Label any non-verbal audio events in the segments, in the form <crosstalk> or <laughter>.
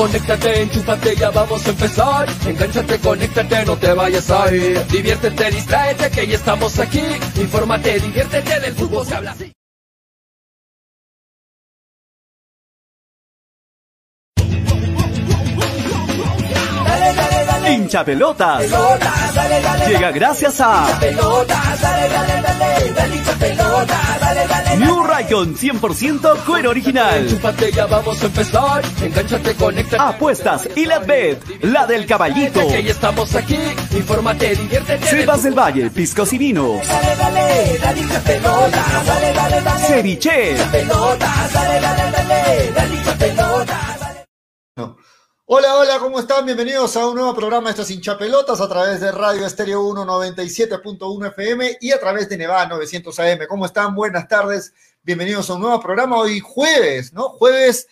conéctate, enchúfate, ya vamos a empezar. Engánchate, conéctate, no te vayas a ir. Diviértete, distráete, que ya estamos aquí. Infórmate, diviértete, del fútbol se habla así. Hincha pelotas. Llega gracias a New Raycon 100% cuero original. Ya vamos a empezar. Engánchate, conéctate. Apuestas y la bet, la del caballito. Que ya estamos aquí. Infórmate, diviértete. Sebas del Valle, piscos y vinos. Dale, dale, dale. Dale, dale, dale. Ceviche. Dale, dale. Dale. Hola, hola, ¿cómo están? Bienvenidos a un nuevo programa de estos hinchapelotas a través de Radio Estéreo 197.1 FM y a través de Nevada 900 AM. ¿Cómo están? Buenas tardes. Bienvenidos a un nuevo programa hoy jueves, ¿no? Jueves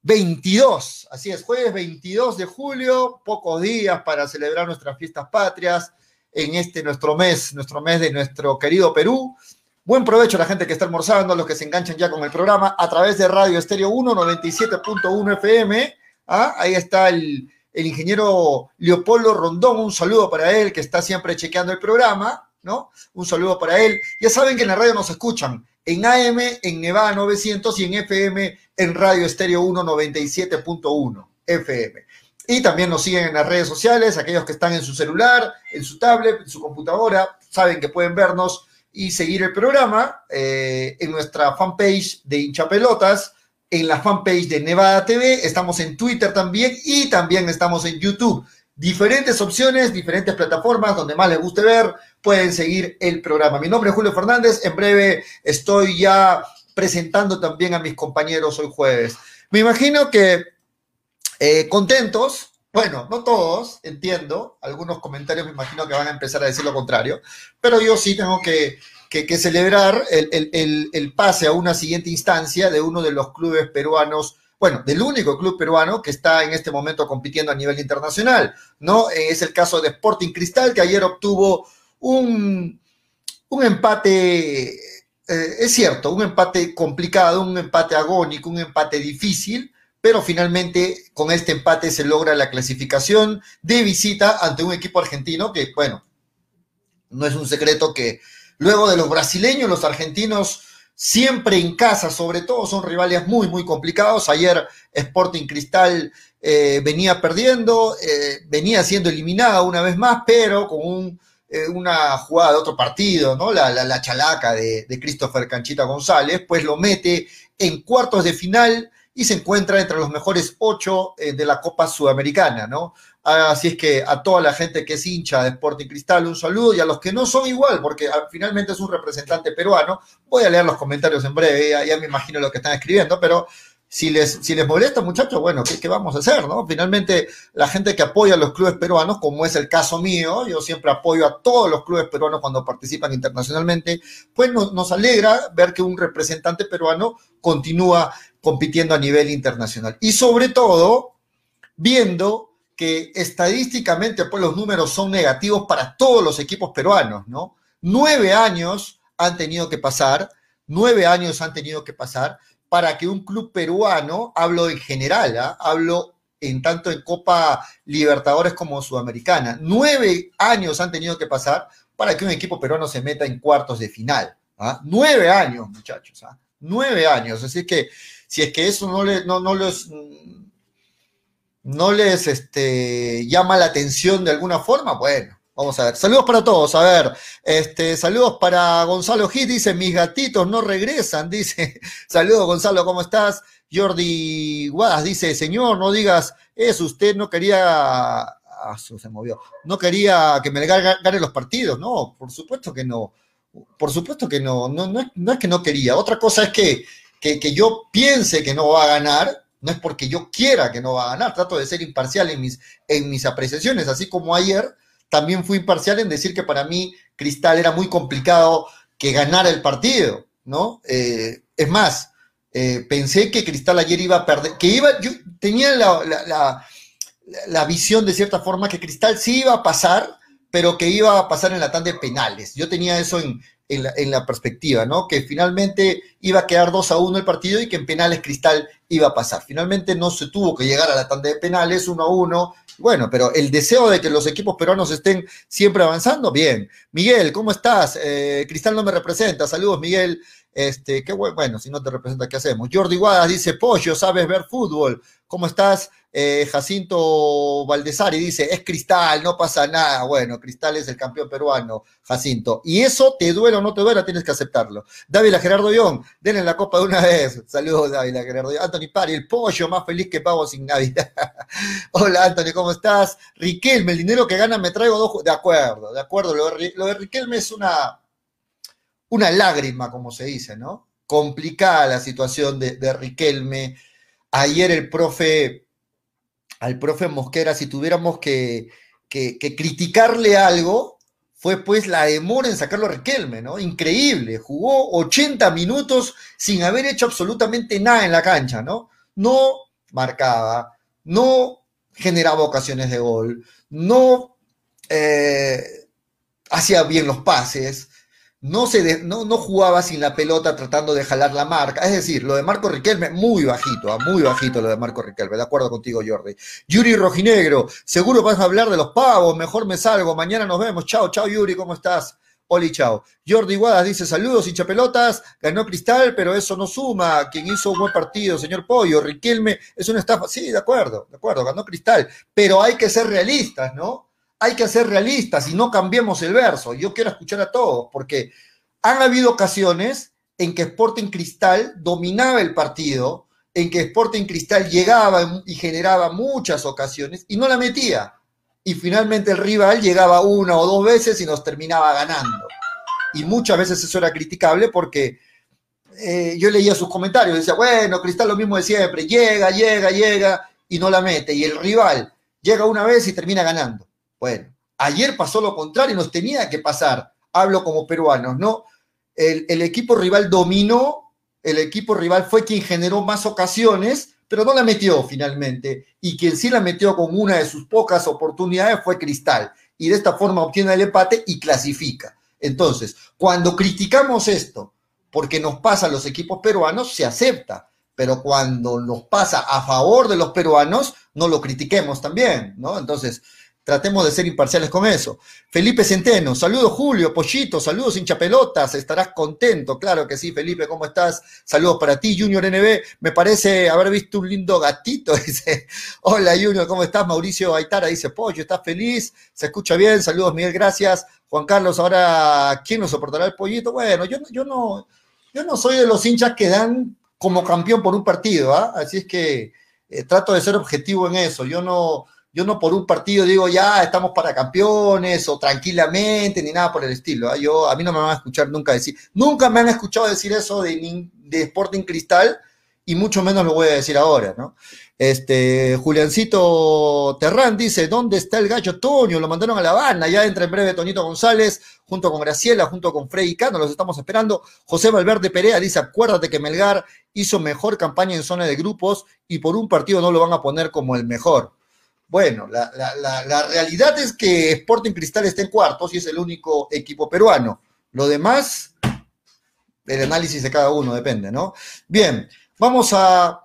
22. Así es, jueves 22 de julio, pocos días para celebrar nuestras fiestas patrias en este nuestro mes, nuestro mes de nuestro querido Perú. Buen provecho a la gente que está almorzando, a los que se enganchan ya con el programa a través de Radio Estéreo 197.1 FM. ¿Ah? Ahí está el, ingeniero Leopoldo Rondón, un saludo para él que está siempre chequeando el programa, ¿no? Un saludo para él. Ya saben que en la radio nos escuchan en AM, en Nevada 900 y en FM en Radio Estéreo 197.1 FM. Y también nos siguen en las redes sociales, aquellos que están en su celular, en su tablet, en su computadora, saben que pueden vernos y seguir el programa eh, en nuestra fanpage de hinchapelotas en la fanpage de Nevada TV, estamos en Twitter también y también estamos en YouTube. Diferentes opciones, diferentes plataformas donde más les guste ver, pueden seguir el programa. Mi nombre es Julio Fernández, en breve estoy ya presentando también a mis compañeros hoy jueves. Me imagino que eh, contentos, bueno, no todos, entiendo, algunos comentarios me imagino que van a empezar a decir lo contrario, pero yo sí tengo que que, celebrar el, el, el, pase a una siguiente instancia de uno de los clubes peruanos, bueno, del único club peruano que está en este momento compitiendo a nivel internacional, ¿no? Es el caso de Sporting Cristal, que ayer obtuvo un, un empate, eh, es cierto, un empate complicado, un empate agónico, un empate difícil, pero finalmente con este empate se logra la clasificación de visita ante un equipo argentino que, bueno, no es un secreto que Luego de los brasileños, los argentinos siempre en casa, sobre todo, son rivales muy, muy complicados. Ayer Sporting Cristal eh, venía perdiendo, eh, venía siendo eliminada una vez más, pero con un, eh, una jugada de otro partido, ¿no? La, la, la chalaca de, de, Christopher Canchita González, pues lo mete en cuartos de final y se encuentra entre los mejores ocho de la Copa Sudamericana, ¿no? Así es que a toda la gente que es hincha de Sporting Cristal, un saludo y a los que no son igual, porque finalmente es un representante peruano. Voy a leer los comentarios en breve, ya, ya me imagino lo que están escribiendo, pero si les, si les molesta, muchachos, bueno, ¿qué, ¿qué, vamos a hacer? no? Finalmente, la gente que apoya a los clubes peruanos, como es el caso mío, yo siempre apoyo a todos los clubes peruanos cuando participan internacionalmente, pues nos alegra ver que un representante peruano continúa compitiendo a nivel internacional. Y sobre todo, viendo que estadísticamente pues los números son negativos para todos los equipos peruanos, ¿no? Nueve años han tenido que pasar, nueve años han tenido que pasar para que un club peruano, hablo en general, ¿eh? hablo en tanto en Copa Libertadores como Sudamericana, nueve años han tenido que pasar para que un equipo peruano se meta en cuartos de final. ¿ah? Nueve años, muchachos, ¿ah? nueve años. Así que si es que eso no, le, no, no les no les este, llama la atención de alguna forma, bueno, vamos a ver. Saludos para todos, a ver, este, saludos para Gonzalo Gis, dice, mis gatitos no regresan, <laughs> dice, saludos Gonzalo, ¿cómo estás? Jordi Guadas dice, señor, no digas eso, usted no quería, ah, se movió, no quería que Melgar gane los partidos, no, por supuesto que no, por supuesto que no, no, no, no es que no quería, otra cosa es que, que, que yo piense que no va a ganar, no es porque yo quiera que no va a ganar, trato de ser imparcial en mis, en mis apreciaciones, así como ayer también fui imparcial en decir que para mí Cristal era muy complicado que ganara el partido, ¿no? Eh, es más, eh, pensé que Cristal ayer iba a perder, que iba, yo tenía la, la, la, visión de cierta forma que Cristal sí iba a pasar, pero que iba a pasar en la tanda de penales. Yo tenía eso en, en la, perspectiva, ¿no? Que finalmente iba a quedar 2 a 1 el partido y que en penales Cristal iba a pasar. Finalmente no se tuvo que llegar a la tanda de penales 1 a 1. Bueno, pero el deseo de que los equipos peruanos estén siempre avanzando, bien. Miguel, ¿cómo estás? Eh, Cristal no me representa. Saludos, Miguel. Este, qué bueno, si no te representa, ¿qué hacemos? Jordi Guadas dice, Pollo, ¿sabes ver fútbol? ¿Cómo estás? Eh, Jacinto Valdesari dice, es Cristal, no pasa nada. Bueno, Cristal es el campeón peruano, Jacinto. Y eso, te duele o no te duele, tienes que aceptarlo. Dávila Gerardo Young, denle la copa de una vez. <laughs> Saludos, Dávila Gerardo Young. Anthony Pari, el pollo más feliz que pago sin Navidad. <laughs> Hola, Anthony, ¿cómo estás? Riquelme, el dinero que gana me traigo dos... De acuerdo, de acuerdo. Lo de, Riquelme es una, una lágrima, como se dice, ¿no? Complicada la situación de, Riquelme. Ayer el profe al profe Mosquera, si tuviéramos que, criticarle algo, fue pues la demora en sacarlo a Riquelme, ¿no? Increíble, jugó 80 minutos sin haber hecho absolutamente nada en la cancha, ¿no? No marcaba, no generaba ocasiones de gol, no eh, hacía bien los pases, no, se no, no, jugaba sin la pelota tratando de jalar la marca. Es decir, lo de Marco Riquelme, muy bajito, ah, muy bajito lo de Marco Riquelme, de acuerdo contigo, Jordi. Yuri Rojinegro, seguro vas a hablar de los pavos, mejor me salgo, mañana nos vemos. Chao, chao, Yuri, ¿cómo estás? Oli, chao. Jordi Guadas dice: Saludos, hincha pelotas. Ganó Cristal, pero eso no suma. Quien hizo un buen partido, señor Pollo. Riquelme es una estafa. Sí, de acuerdo, de acuerdo, ganó Cristal. Pero hay que ser realistas, ¿no? Hay que ser realistas y no cambiemos el verso. Yo quiero escuchar a todos, porque han habido ocasiones en que Sporting Cristal dominaba el partido, en que Sporting Cristal llegaba y generaba muchas ocasiones y no la metía. Y finalmente el rival llegaba una o dos veces y nos terminaba ganando. Y muchas veces eso era criticable porque eh, yo leía sus comentarios, decía, bueno, Cristal lo mismo de siempre, llega, llega, llega y no la mete. Y el rival llega una vez y termina ganando. Bueno, ayer pasó lo contrario nos tenía que pasar. Hablo como peruanos, ¿no? El, equipo rival dominó, el equipo rival fue quien generó más ocasiones, pero no la metió finalmente. Y quien sí la metió con una de sus pocas oportunidades fue Cristal. Y de esta forma obtiene el empate y clasifica. Entonces, cuando criticamos esto, porque nos pasa a los equipos peruanos, se acepta. Pero cuando nos pasa a favor de los peruanos, no lo critiquemos también, ¿no? Entonces, Tratemos de ser imparciales con eso. Felipe Centeno, saludos Julio, Pollito, saludos hinchapelotas, estarás contento, claro que sí, Felipe, ¿cómo estás? Saludos para ti, Junior NB, me parece haber visto un lindo gatito, <laughs> dice, hola Junior, ¿cómo estás? Mauricio Aitara dice, Pollo, ¿estás feliz? Se escucha bien, saludos Miguel, gracias. Juan Carlos, ahora, ¿quién nos soportará el pollito? Bueno, yo, yo, no, yo no soy de los hinchas que dan como campeón por un partido, ¿ah? Así es que eh, trato de ser objetivo en eso, yo no yo no por un partido digo ya estamos para campeones o tranquilamente ni nada por el estilo. ¿ah? Yo, a mí no me van a escuchar nunca decir, nunca me han escuchado decir eso de, de Sporting Cristal y mucho menos lo voy a decir ahora, ¿no? Este, Juliancito Terrán dice, ¿dónde está el gallo Toño? Lo mandaron a La Habana, ya entra en breve Toñito González, junto con Graciela, junto con Freddy Cano, los estamos esperando. José Valverde Perea dice, acuérdate que Melgar hizo mejor campaña en zona de grupos y por un partido no lo van a poner como el mejor. Bueno, la, realidad es que Sporting Cristal está en cuartos y es el único equipo peruano. Lo demás, el análisis de cada uno depende, ¿no? Bien, vamos a,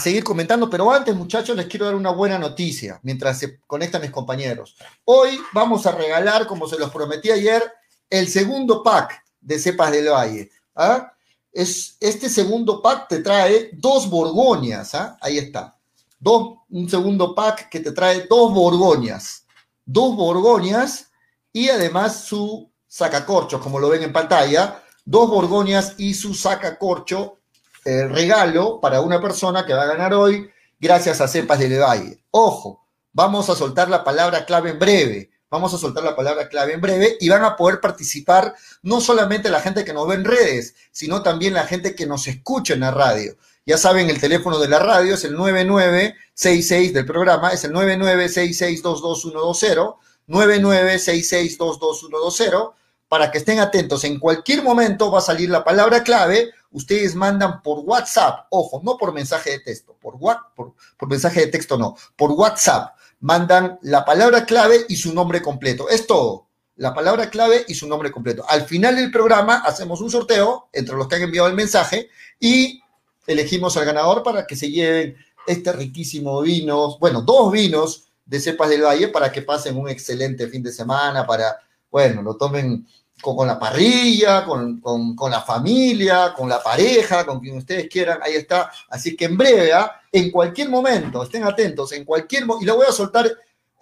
seguir comentando, pero antes, muchachos, les quiero dar una buena noticia mientras se conectan mis compañeros. Hoy vamos a regalar, como se los prometí ayer, el segundo pack de Cepas del Valle. ¿ah? Es, este segundo pack te trae dos Borgoñas, ¿ah? ahí está dos, un segundo pack que te trae dos borgoñas, dos borgoñas y además su sacacorcho, como lo ven en pantalla, dos borgoñas y su sacacorcho, el regalo para una persona que va a ganar hoy gracias a Cepas de Valle. Ojo, vamos a soltar la palabra clave en breve. Vamos a soltar la palabra clave en breve y van a poder participar no solamente la gente que nos ve en redes, sino también la gente que nos escucha en la radio. Ya saben, el teléfono de la radio es el 9966 del programa, es el 996622120, 996622120, para que estén atentos. En cualquier momento va a salir la palabra clave. Ustedes mandan por WhatsApp, ojo, no por mensaje de texto, por, por, por mensaje de texto no, por WhatsApp mandan la palabra clave y su nombre completo. Es todo. La palabra clave y su nombre completo. Al final del programa hacemos un sorteo entre los que han enviado el mensaje y elegimos al ganador para que se lleven este riquísimo vino, bueno, dos vinos de cepas del valle para que pasen un excelente fin de semana, para, bueno, lo tomen con, la parrilla, con, la familia, con la pareja, con quien ustedes quieran, ahí está. Así que en breve, ¿ah? en cualquier momento, estén atentos, en cualquier momento, y lo voy a soltar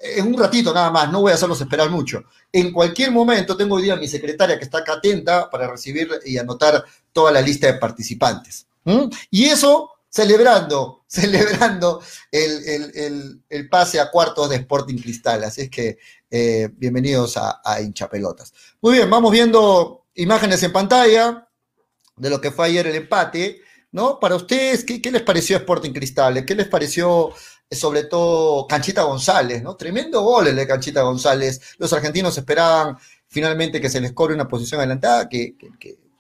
en un ratito nada más, no voy a hacerlos esperar mucho. En cualquier momento tengo hoy día a mi secretaria que está acá atenta para recibir y anotar toda la lista de participantes. Y eso celebrando, <laughs> celebrando el, pase a cuartos de Sporting Cristal. Así es que eh, bienvenidos a, a Hinchapelotas. Muy bien, vamos viendo imágenes en pantalla de lo que fue ayer el empate. ¿No? Para ustedes, ¿qué, les pareció Sporting Cristal? ¿Qué les pareció eh, sobre todo Canchita González, ¿no? Tremendo gol el de Canchita González. Los argentinos esperaban finalmente que se les cobre una posición adelantada, que,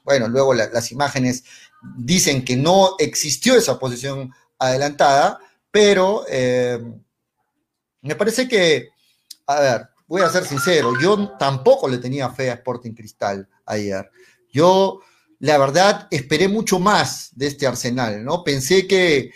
bueno, luego las imágenes dicen que no existió esa posición adelantada, pero eh, me parece que, a ver, voy a ser sincero, yo tampoco le tenía fe a Sporting Cristal ayer. Yo, la verdad, esperé mucho más de este Arsenal, ¿no? Pensé que,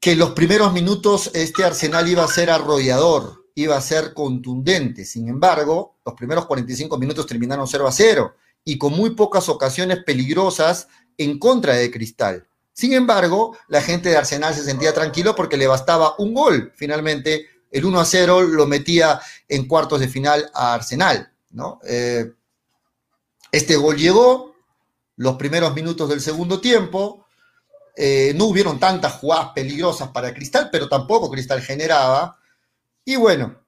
que los primeros minutos este Arsenal iba a ser arrollador, iba a ser contundente. Sin embargo, los primeros 45 minutos terminaron 0 a 0 y con muy pocas ocasiones peligrosas en contra de Cristal. Sin embargo, la gente de Arsenal se sentía tranquilo porque le bastaba un gol. Finalmente, el 1 a 0 lo metía en cuartos de final a Arsenal. ¿no? Eh, este gol llegó, los primeros minutos del segundo tiempo. Eh, no hubieron tantas jugadas peligrosas para Cristal, pero tampoco Cristal generaba. Y bueno,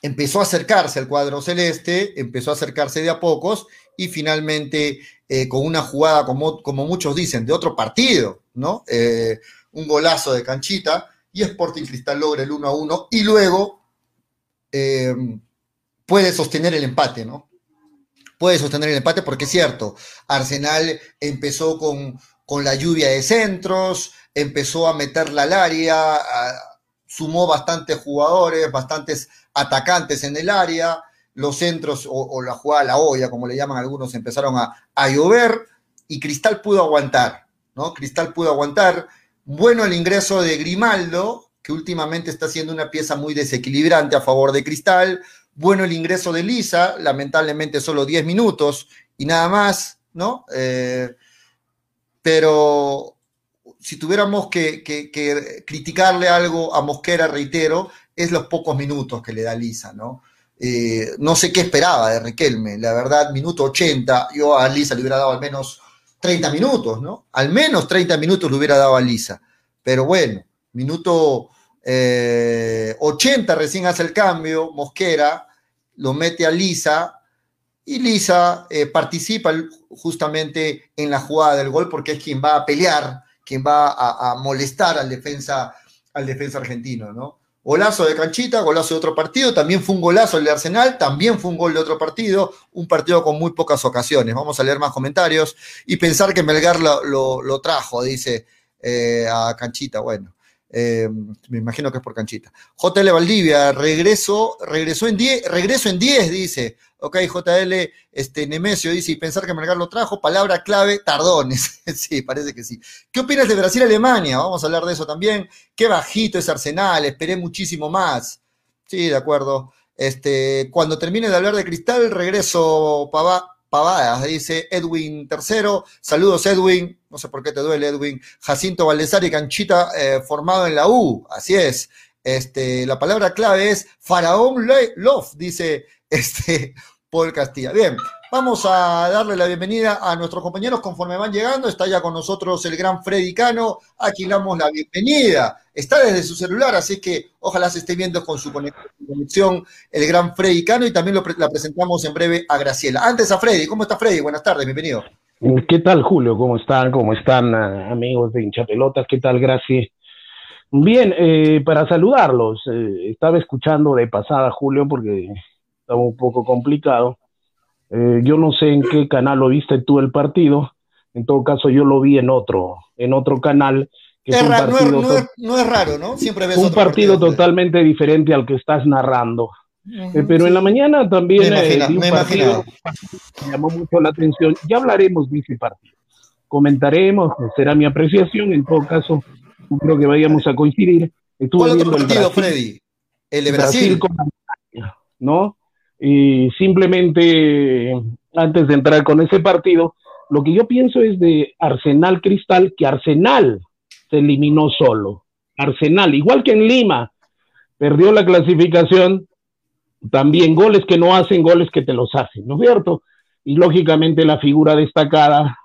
empezó a acercarse al cuadro celeste, empezó a acercarse de a pocos y finalmente eh, con una jugada, como, como muchos dicen, de otro partido, ¿no? Eh, un golazo de canchita y Sporting Cristal logra el 1 a 1 y luego eh, puede sostener el empate, ¿no? Puede sostener el empate porque es cierto, Arsenal empezó con, con la lluvia de centros, empezó a meterla al área, sumó bastantes jugadores, bastantes atacantes en el área, los centros o, la jugada la olla, como le llaman algunos, empezaron a, llover y Cristal pudo aguantar, ¿no? Cristal pudo aguantar. Bueno el ingreso de Grimaldo, que últimamente está siendo una pieza muy desequilibrante a favor de Cristal. Bueno el ingreso de Lisa, lamentablemente solo 10 minutos y nada más, ¿no? Eh, pero si tuviéramos que, que, criticarle algo a Mosquera, reitero, es los pocos minutos que le da Lisa, ¿no? Eh, no sé qué esperaba de Riquelme, la verdad, minuto 80, yo a Lisa le hubiera dado al menos 30 minutos, ¿no? Al menos 30 minutos le hubiera dado a Lisa. Pero bueno, minuto 80 eh, recién hace el cambio, Mosquera lo mete a Lisa y Lisa eh, participa justamente en la jugada del gol porque es quien va a pelear, quien va a, a molestar al defensa, al defensa argentino, ¿no? Golazo de canchita, golazo de otro partido, también fue un golazo el de Arsenal, también fue un gol de otro partido, un partido con muy pocas ocasiones. Vamos a leer más comentarios y pensar que Melgar lo, trajo, dice eh, a Canchita. Bueno, eh, me imagino que es por Canchita. JL Valdivia, regreso, regresó en 10, regreso en 10, dice. Ok, JL este, Nemesio dice, y pensar que Melgar lo trajo, palabra clave, tardones. <laughs> sí, parece que sí. ¿Qué opinas de Brasil-Alemania? Vamos a hablar de eso también. Qué bajito es Arsenal, esperé muchísimo más. Sí, de acuerdo. Este, cuando termine de hablar de Cristal, regreso pavadas, dice Edwin tercero. Saludos, Edwin. No sé por qué te duele, Edwin. Jacinto Valdesari, canchita eh, formado en la U. Así es. Este, la palabra clave es Faraón Love, dice <laughs> este, Paul Castilla. Bien, vamos a darle la bienvenida a nuestros compañeros conforme van llegando. Está ya con nosotros el gran Freddy Cano, aquí damos la bienvenida. Está desde su celular, así que ojalá se esté viendo con su conexión el gran Freddy Cano y también lo la presentamos en breve a Graciela. Antes a Freddy, ¿cómo está Freddy? Buenas tardes, bienvenido. ¿Qué tal, Julio? ¿Cómo están? ¿Cómo están, amigos de hinchapelotas? ¿Qué tal, Graciela? Bien, eh, para saludarlos, eh, estaba escuchando de pasada, Julio, porque estaba un poco complicado. Eh, yo no sé en qué canal lo viste tú el partido, en todo caso yo lo vi en otro, en otro canal no, es, raro, ¿no? Siempre ves un partido, totalmente diferente al que estás narrando. Eh, pero en la mañana también me, eh, llamó mucho la atención. Ya hablaremos de ese partido. Comentaremos, será mi apreciación. En todo caso, creo que vayamos a coincidir. Estuve ¿Cuál otro partido, Freddy? El de Brasil. ¿No? Y simplemente, antes de entrar con ese partido, lo que yo pienso es de Arsenal Cristal, que Arsenal se eliminó solo. Arsenal, igual que en Lima, perdió la clasificación, también goles que no hacen, goles que te los hacen, ¿no es cierto? Y lógicamente la figura destacada,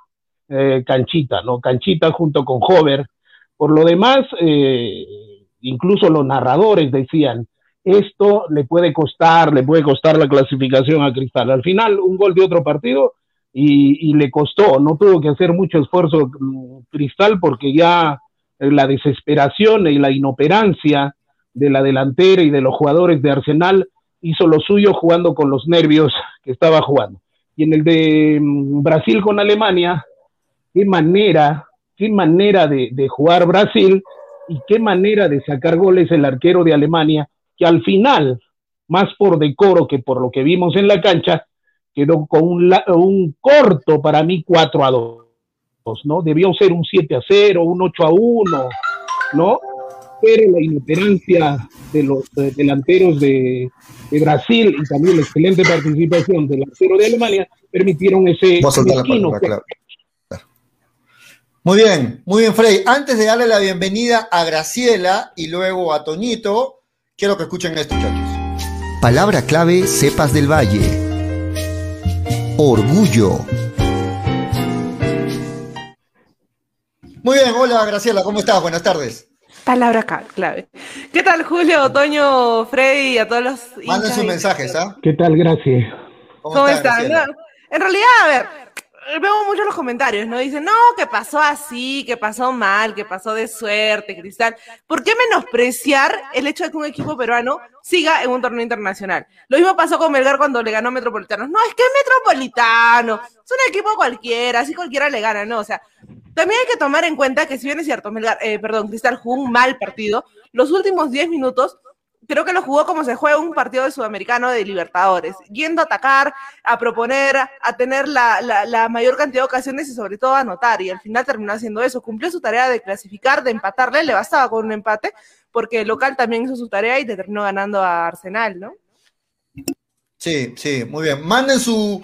eh, Canchita, ¿no? Canchita junto con Hover. Por lo demás, eh, incluso los narradores decían, esto le puede costar, le puede costar la clasificación a Cristal. Al final, un gol de otro partido y, y le costó, no tuvo que hacer mucho esfuerzo mm, Cristal porque ya la desesperación y la inoperancia de la delantera y de los jugadores de Arsenal hizo lo suyo jugando con los nervios que estaba jugando. Y en el de mm, Brasil con Alemania, qué manera, qué manera de, jugar Brasil y qué manera de sacar goles el arquero de Alemania, que al final, más por decoro que por lo que vimos en la cancha, quedó con un, un corto para mí 4 a 2. ¿No? Debió ser un 7 a 0, un 8 a 1, ¿no? Pero la inoperancia de los delanteros de, Brasil y también la excelente participación del delantero de Alemania permitieron ese Muy bien, muy bien, Frey. Antes de darle la bienvenida a Graciela y luego a Toñito, quiero que escuchen esto, muchachos. Palabra clave, cepas del valle. Orgullo. Muy bien, hola Graciela, ¿cómo estás? Buenas tardes. Palabra clave. ¿Qué tal, Julio, Otoño, Freddy y a todos los. Manden sus mensajes, ¿ah? ¿Qué tal, gracias? ¿Cómo, están? en realidad, a ver, veo muchos los comentarios, ¿no? Dicen, no, que pasó así, que pasó mal, que pasó de suerte, Cristal. ¿Por qué menospreciar el hecho de que un equipo peruano siga en un torneo internacional? Lo mismo pasó con Melgar cuando le ganó a Metropolitanos. No, es que es Metropolitano, es un equipo cualquiera, así cualquiera le gana, ¿no? O sea, también hay que tomar en cuenta que si bien es cierto, Melgar, eh, perdón, Cristal jugó un mal partido, los últimos 10 minutos creo que lo jugó como se juega un partido de sudamericano de Libertadores, yendo a atacar, a proponer, a tener la, mayor cantidad de ocasiones y sobre todo a anotar. Y al final terminó haciendo eso. Cumplió su tarea de clasificar, de empatarle, le bastaba con un empate, porque el local también hizo su tarea y terminó ganando a Arsenal, ¿no? Sí, sí, muy bien. Manden su.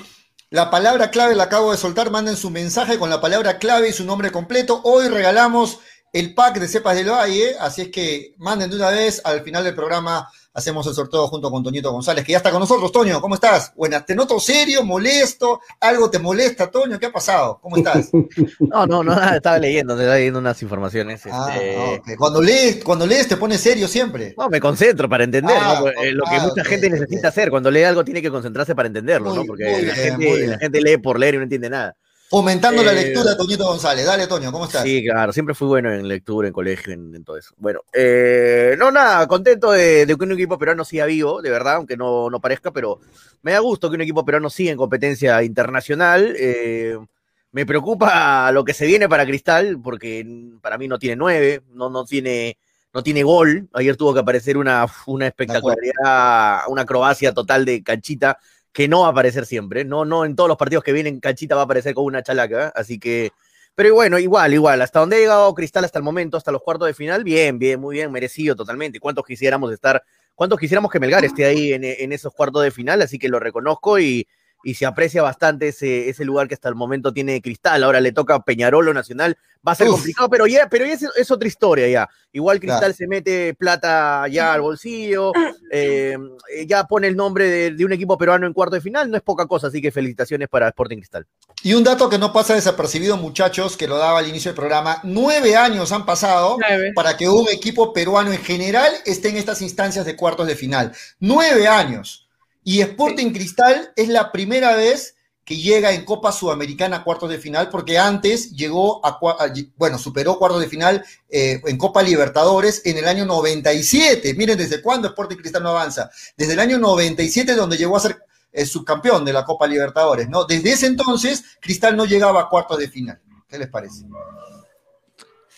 La palabra clave la acabo de soltar, manden su mensaje con la palabra clave y su nombre completo. Hoy regalamos el pack de cepas del valle, así es que manden de una vez, al final del programa hacemos el sorteo junto con Toñito González, que ya está con nosotros. Toño, ¿cómo estás? Buenas, te noto serio, molesto, algo te molesta, Toño, ¿qué ha pasado? ¿Cómo estás? <laughs> No, no, no, estaba leyendo, estaba leyendo unas informaciones. Ah, este... cuando, lees, cuando lees te pones serio siempre. No, me concentro para entender, ¿no? Ah, eh, lo que ah, mucha gente necesita hacer, cuando lee algo tiene que concentrarse para entenderlo, ¿no? Porque la, gente, la gente lee por leer y no entiende nada. Fomentando la eh, lectura, Toñito González. Dale, Toño, ¿cómo estás? Sí, claro, siempre fui bueno en lectura, en colegio, en, todo eso. Bueno, eh, no, nada, contento de, que un equipo peruano siga vivo, de verdad, aunque no, no, parezca, pero me da gusto que un equipo peruano siga en competencia internacional. Eh, me preocupa lo que se viene para Cristal, porque para mí no tiene nueve, no, no, tiene, no tiene gol. Ayer tuvo que aparecer una, una espectacularidad, una acrobacia total de canchita que no va a aparecer siempre, no, no en todos los partidos que vienen Canchita va a aparecer con una chalaca, así que, pero bueno, igual, igual, hasta donde ha llegado Cristal hasta el momento, hasta los cuartos de final, bien, bien, muy bien, merecido totalmente. ¿Cuántos quisiéramos estar, cuántos quisiéramos que Melgar esté ahí en, en esos cuartos de final? Así que lo reconozco y, y se aprecia bastante ese, ese lugar que hasta el momento tiene Cristal. Ahora le toca Peñarolo Nacional, va a ser complicado, pero ya, pero ya es, otra historia ya. Igual Cristal se mete plata ya al bolsillo, <clears throat> eh, ya pone el nombre de, un equipo peruano en cuarto de final, no es poca cosa, así que felicitaciones para Sporting Cristal. Y un dato que no pasa desapercibido, muchachos, que lo daba al inicio del programa, nueve años han pasado para que un equipo peruano en general esté en estas instancias de cuartos de final. Nueve años. Y Sporting Cristal es la primera vez que llega en Copa Sudamericana a cuartos de final, porque antes llegó a, bueno, superó cuartos de final eh, en Copa Libertadores en el año 97. Miren desde cuándo Sporting Cristal no avanza. Desde el año 97, donde llegó a ser eh, subcampeón de la Copa Libertadores, ¿no? Desde ese entonces, Cristal no llegaba a cuartos de final. ¿Qué les parece?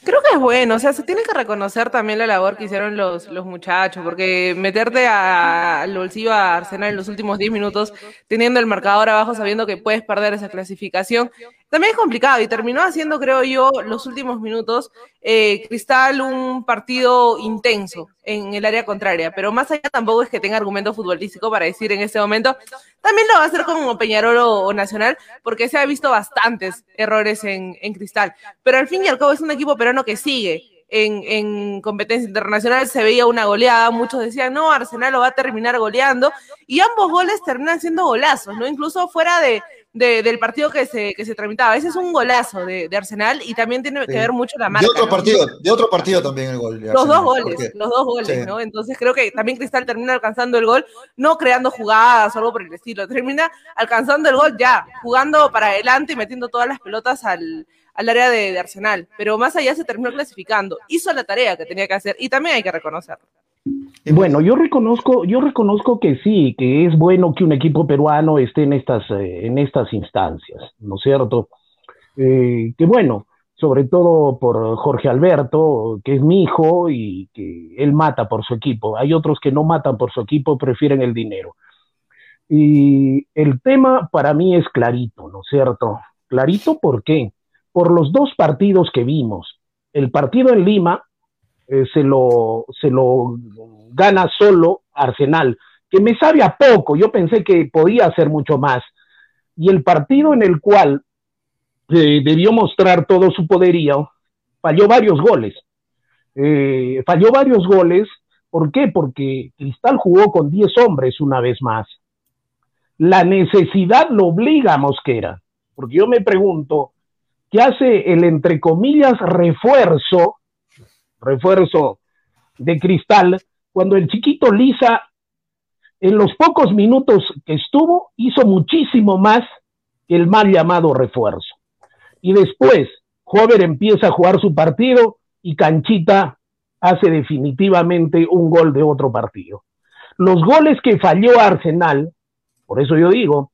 Creo que es bueno, o sea, se tiene que reconocer también la labor que hicieron los, los muchachos, porque meterte al bolsillo a Arsenal en los últimos 10 minutos, teniendo el marcador abajo, sabiendo que puedes perder esa clasificación, también es complicado y terminó haciendo, creo yo, los últimos minutos, eh, Cristal un partido intenso en el área contraria, pero más allá tampoco es que tenga argumento futbolístico para decir en este momento, también lo va a hacer como Peñarol o, Nacional, porque se ha visto bastantes errores en, en Cristal, pero al fin y al cabo es un equipo peruano que sigue, en, en, competencia internacional se veía una goleada, muchos decían, no, Arsenal lo va a terminar goleando, y ambos goles terminan siendo golazos, ¿no? Incluso fuera de, del partido que se, que se tramitaba. Ese es un golazo de, Arsenal y también tiene que ver mucho la marca. De otro partido, de otro partido también el gol. los dos goles, los dos goles, ¿no? Entonces creo que también Cristal termina alcanzando el gol, no creando jugadas o algo por el estilo, termina alcanzando el gol ya, jugando para adelante y metiendo todas las pelotas al, al área de, de Arsenal. Pero más allá se terminó clasificando, hizo la tarea que tenía que hacer y también hay que reconocerlo. Bueno, yo reconozco, yo reconozco que sí, que es bueno que un equipo peruano esté en estas, eh, en estas instancias, ¿no es cierto? Eh, que bueno, sobre todo por Jorge Alberto, que es mi hijo y que él mata por su equipo. Hay otros que no matan por su equipo, prefieren el dinero. Y el tema para mí es clarito, ¿no es cierto? Clarito, ¿por qué? Por los dos partidos que vimos. El partido en Lima, eh, se, lo, se lo gana solo Arsenal, que me sabe a poco, yo pensé que podía hacer mucho más. Y el partido en el cual eh, debió mostrar todo su poderío, falló varios goles. Eh, falló varios goles, ¿por qué? Porque Cristal jugó con 10 hombres una vez más. La necesidad lo obliga a Mosquera, porque yo me pregunto, ¿qué hace el entre comillas refuerzo refuerzo de cristal, cuando el chiquito Lisa, en los pocos minutos que estuvo, hizo muchísimo más que el mal llamado refuerzo. Y después, Jover empieza a jugar su partido y Canchita hace definitivamente un gol de otro partido. Los goles que falló Arsenal, por eso yo digo,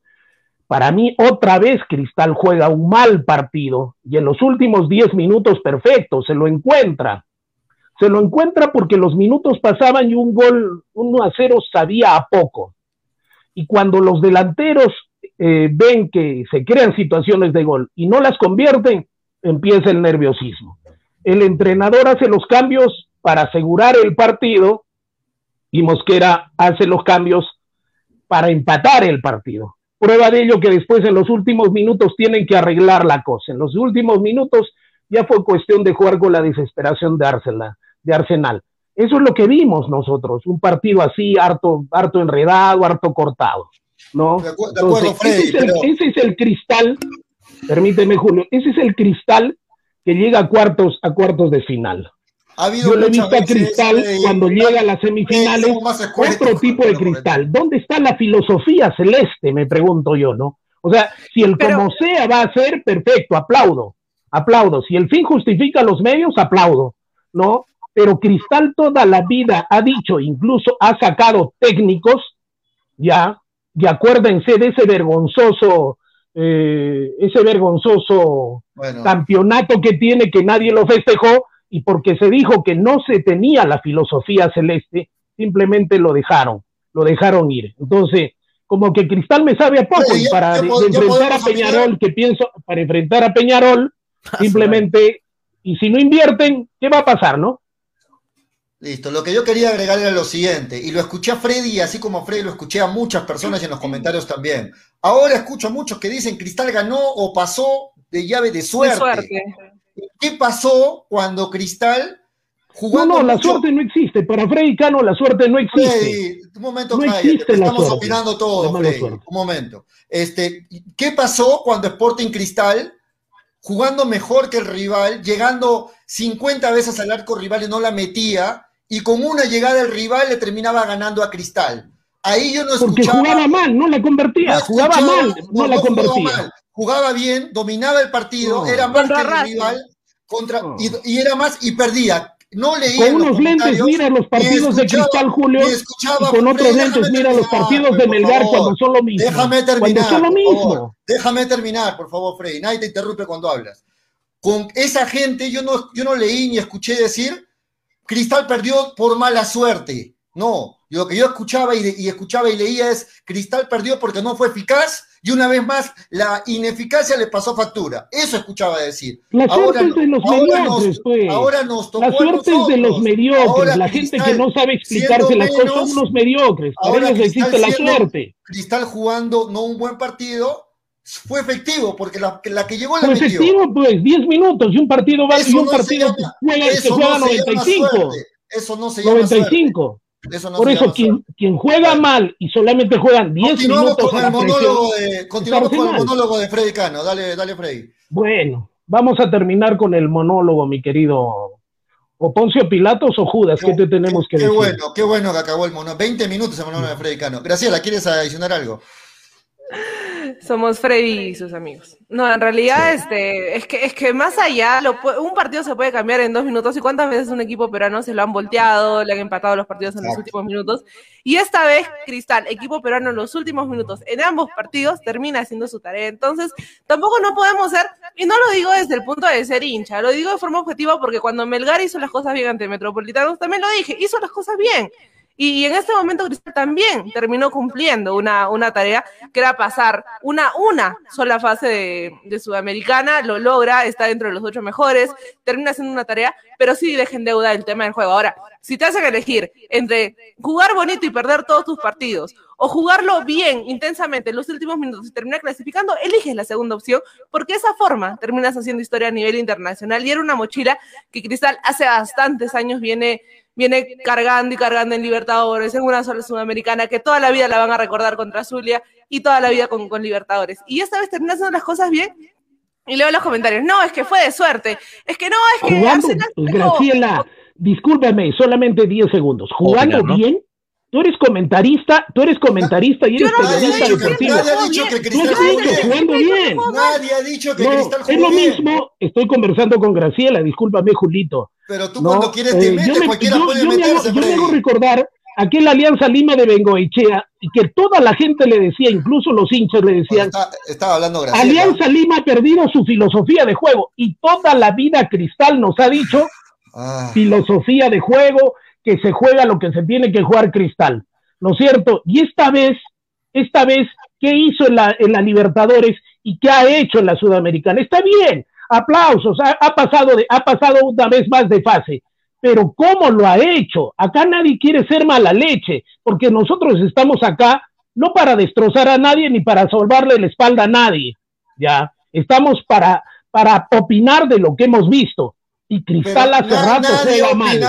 para mí otra vez Cristal juega un mal partido y en los últimos 10 minutos perfecto se lo encuentra se lo encuentra porque los minutos pasaban y un gol 1 a 0 sabía a poco. Y cuando los delanteros eh, ven que se crean situaciones de gol y no las convierten, empieza el nerviosismo. El entrenador hace los cambios para asegurar el partido y Mosquera hace los cambios para empatar el partido. Prueba de ello que después en los últimos minutos tienen que arreglar la cosa. En los últimos minutos ya fue cuestión de jugar con la desesperación de Arsenal de Arsenal. Eso es lo que vimos nosotros, un partido así, harto, harto enredado, harto cortado. ¿no? ese, es el, cristal, permíteme Julio, ese es el cristal que llega a cuartos, a cuartos de final. Yo le he visto a Cristal cuando llega a las semifinales, otro tipo de cristal. ¿Dónde está la filosofía celeste? Me pregunto yo, ¿no? O sea, si el como sea va a ser, perfecto, aplaudo, aplaudo. Si el fin justifica los medios, aplaudo, ¿no? Pero Cristal toda la vida ha dicho, incluso ha sacado técnicos, ya, y acuérdense de ese vergonzoso, eh, ese vergonzoso campeonato que tiene que nadie lo festejó, y porque se dijo que no se tenía la filosofía celeste, simplemente lo dejaron, lo dejaron ir. Entonces, como que Cristal me sabe a poco, y para enfrentar a Peñarol, que pienso, para enfrentar a Peñarol, simplemente, y si no invierten, ¿qué va a pasar, no? Listo, lo que yo quería agregar era lo siguiente, y lo escuché a Freddy, así como a Freddy lo escuché a muchas personas y en los comentarios también. Ahora escucho a muchos que dicen Cristal ganó o pasó de llave de suerte. ¿Qué pasó cuando Cristal jugó? No, no, la suerte no existe. Para Freddy Cano la suerte no existe. Freddy, un momento, no estamos opinando todos, Freddy. Un momento. Este, ¿Qué pasó cuando Sporting Cristal jugando mejor que el rival, llegando 50 veces al arco rival y no la metía, y con una llegada del rival le terminaba ganando a Cristal. Ahí yo no escuchaba. Porque jugaba mal, no la convertía, jugaba mal, no, la convertía. Jugaba, bien, dominaba el partido, era más que el rival, contra, y, era más y perdía. No leía con unos lentes mira los partidos de Cristal Julio y con otros lentes mira los partidos de Melgar cuando son lo mismo. Déjame terminar. Cuando son lo mismo. Déjame terminar, por favor, Freddy. Nadie te interrumpe cuando hablas. con esa gente, yo no, yo no leí ni escuché decir, Cristal perdió por mala suerte. No, lo que yo escuchaba y, escuchaba y leía es, Cristal perdió porque no fue eficaz y una vez más la ineficacia le pasó factura. Eso escuchaba decir. La suerte es de los mediocres, pues. Ahora nos tocó La suerte es de los mediocres. la gente que no sabe explicarse las cosas son unos mediocres. Ahora eso existe la suerte. Cristal jugando no un buen partido, fue efectivo, porque la, la que llegó la fue efectivo, pues, 10 minutos y un partido vale y un partido que juega, 95. Eso no se llama 95. Por eso, quien, quien, juega mal y solamente juegan 10 minutos. Con el monólogo de, continuamos con el monólogo de Freddy Cano. Dale, dale, Freddy. Bueno, vamos a terminar con el monólogo, mi querido. ¿O Poncio Pilatos o Judas? ¿Qué, te tenemos que qué decir? Qué bueno, qué bueno que acabó el monólogo. 20 minutos el monólogo de Freddy Cano. Graciela, ¿quieres adicionar algo? Somos Freddy y sus amigos. No, en realidad, este, es que, es que más allá, lo, un partido se puede cambiar en dos minutos. ¿Y cuántas veces un equipo peruano se lo han volteado, le han empatado los partidos en los últimos minutos? Y esta vez, Cristal, equipo peruano en los últimos minutos, en ambos partidos, termina haciendo su tarea. Entonces, tampoco no podemos ser, y no lo digo desde el punto de ser hincha, lo digo de forma objetiva porque cuando Melgar hizo las cosas bien ante Metropolitanos, también lo dije, hizo las cosas bien. Y, en este momento Cristal también terminó cumpliendo una, una tarea que era pasar una, una sola fase de, Sudamericana, lo logra, está dentro de los ocho mejores, termina haciendo una tarea, pero sí deja en deuda el tema del juego. Ahora, si te hacen elegir entre jugar bonito y perder todos tus partidos, o jugarlo bien, intensamente, en los últimos minutos y terminar clasificando, eliges la segunda opción, porque esa forma terminas haciendo historia a nivel internacional. Y era una mochila que Cristal hace bastantes años viene viene cargando y cargando en Libertadores, en una sola sudamericana, que toda la vida la van a recordar contra Zulia y toda la vida con, con Libertadores. Y esta vez termina haciendo las cosas bien y leo los comentarios, no, es que fue de suerte, es que no, es que... Jugando, Graciela, discúlpame, solamente 10 segundos. ¿Jugando bien? Tú eres comentarista, tú eres comentarista y eres periodista deportivo. Nadie ha dicho que Cristal jugando bien. Nadie ha dicho que Cristal Es lo mismo, estoy conversando con Graciela, discúlpame, Julito. Pero tú cuando quieres te eh, metes, cualquiera puede meterse. yo me hago recordar aquel Alianza Lima de Bengoechea y que toda la gente le decía, incluso los hinchas le decían, estaba hablando Graciela. Alianza Lima ha perdido su filosofía de juego y toda la vida Cristal nos ha dicho ah. filosofía de juego, que se juega lo que se tiene que jugar Cristal, ¿no es cierto? Y esta vez, esta vez, ¿qué hizo en la, en la Libertadores y qué ha hecho en la Sudamericana? Está bien, aplausos, ha, pasado de, ha pasado una vez más de fase, pero ¿cómo lo ha hecho? Acá nadie quiere ser mala leche, porque nosotros estamos acá no para destrozar a nadie ni para salvarle la espalda a nadie, ¿ya? Estamos para, para opinar de lo que hemos visto y Cristal hace rato juega mal.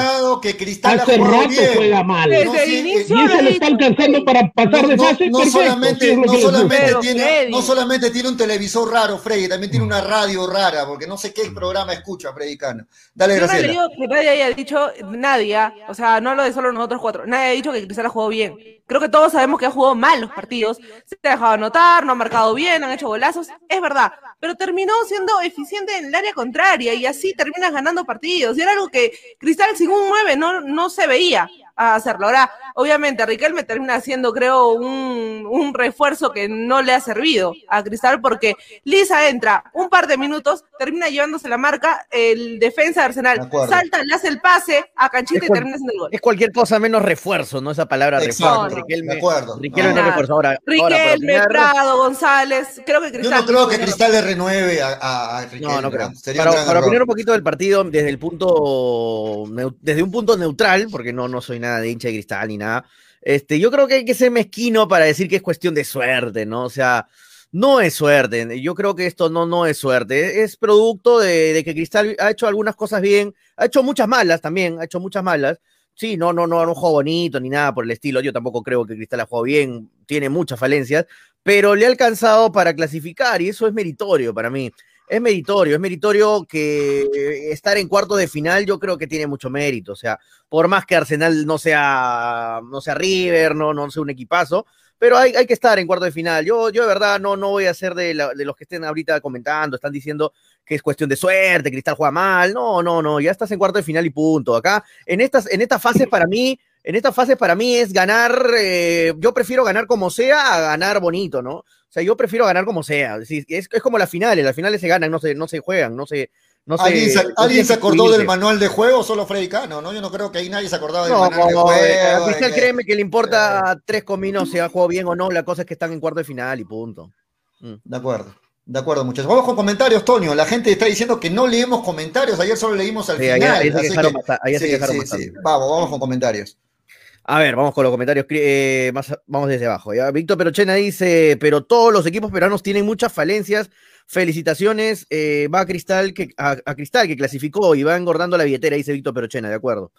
Que Cristal hace rato juega mal. Desde el inicio y se le está alcanzando para pasar de fase. No, solamente, no, solamente tiene, no solamente tiene un televisor raro, Freddy, también tiene una radio rara, porque no sé qué programa escucha Freddy Cano. Dale, Yo no le digo que nadie haya dicho, nadie, o sea, no lo de solo nosotros cuatro, nadie ha dicho que Cristal ha jugado bien. Creo que todos sabemos que ha jugado mal los partidos, se ha dejado anotar, no ha marcado bien, han hecho golazos, es verdad, pero terminó siendo eficiente en el área contraria y así terminas ganando partidos. Y era algo que Cristal un 9 no, no se veía a hacerlo. Ahora, obviamente, Riquelme termina haciendo, creo, un, un, refuerzo que no le ha servido a Cristal porque Lisa entra un par de minutos, termina llevándose la marca, el defensa de Arsenal salta, le hace el pase a Canchita y termina haciendo el gol. Es cualquier cosa menos refuerzo, ¿no? Esa palabra refuerzo. Riquelme, de acuerdo. Riquelme no, refuerzo. Ahora, Riquelme, Prado, González, creo que Cristal. Yo no creo que Cristal le renueve a, a, Riquelme. No, no creo. para, para opinar un poquito del partido desde el punto, desde un punto neutral, porque no, no soy nada de hincha de cristal ni nada. Este, yo creo que hay que ser mezquino para decir que es cuestión de suerte, ¿no? O sea, no es suerte. Yo creo que esto no, no es suerte. Es producto de, que Cristal ha hecho algunas cosas bien, ha hecho muchas malas también, ha hecho muchas malas. Sí, no, no, no, no juego bonito ni nada por el estilo. Yo tampoco creo que Cristal ha jugado bien, tiene muchas falencias, pero le ha alcanzado para clasificar y eso es meritorio para mí es meritorio, es meritorio que estar en cuarto de final yo creo que tiene mucho mérito, o sea, por más que Arsenal no sea, no sea River, no, no sea un equipazo, pero hay, hay que estar en cuarto de final. Yo, yo de verdad no, no voy a ser de, de los que estén ahorita comentando, están diciendo que es cuestión de suerte, Cristal juega mal, no, no, no, ya estás en cuarto de final y punto. Acá, en estas, en estas fases para mí, en esta fase para mí es ganar, eh, yo prefiero ganar como sea a ganar bonito, ¿no? O sea, yo prefiero ganar como sea. Es, es, como las finales, las finales se ganan, no se, no se juegan, no se, No sé, ¿Alguien, se, acordó del manual de juego? Solo Freddy Cano, ¿no? Yo no creo que ahí nadie se acordaba del manual de juego. Eh, a Cristal créeme que le importa tres cominos si ha jugado bien o no. La cosa es que están en cuarto de final y punto. Mm. De acuerdo. De acuerdo, muchachos. Vamos con comentarios, Toño. La gente está diciendo que no leemos comentarios. Ayer solo leímos al final. Vamos, vamos con comentarios. A ver, vamos con los comentarios. Eh, vamos desde abajo. Víctor Perochena dice: Pero todos los equipos peruanos tienen muchas falencias. Felicitaciones. Eh, va a Cristal, que, a, Cristal, que clasificó y va engordando la billetera, dice Víctor Perochena, de acuerdo.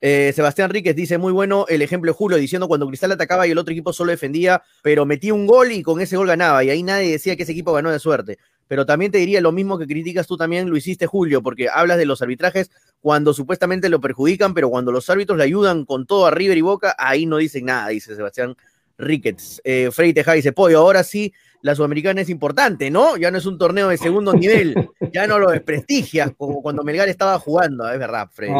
Eh, Sebastián Ríquez dice, muy bueno el ejemplo de Julio, diciendo cuando Cristal atacaba y el otro equipo solo defendía, pero metía un gol y con ese gol ganaba, y ahí nadie decía que ese equipo ganó de suerte. Pero también te diría lo mismo que criticas tú también, lo hiciste Julio, porque hablas de los arbitrajes cuando supuestamente lo perjudican, pero cuando los árbitros le ayudan con todo a River y Boca, ahí no dicen nada, dice Sebastián Ríquez. Eh, Freddy Tejada dice, pollo, ahora sí la Sudamericana es importante, ¿no? Ya no es un torneo de segundo <laughs> nivel, ya no lo desprestigia como cuando Melgar estaba jugando, es verdad, Freddy.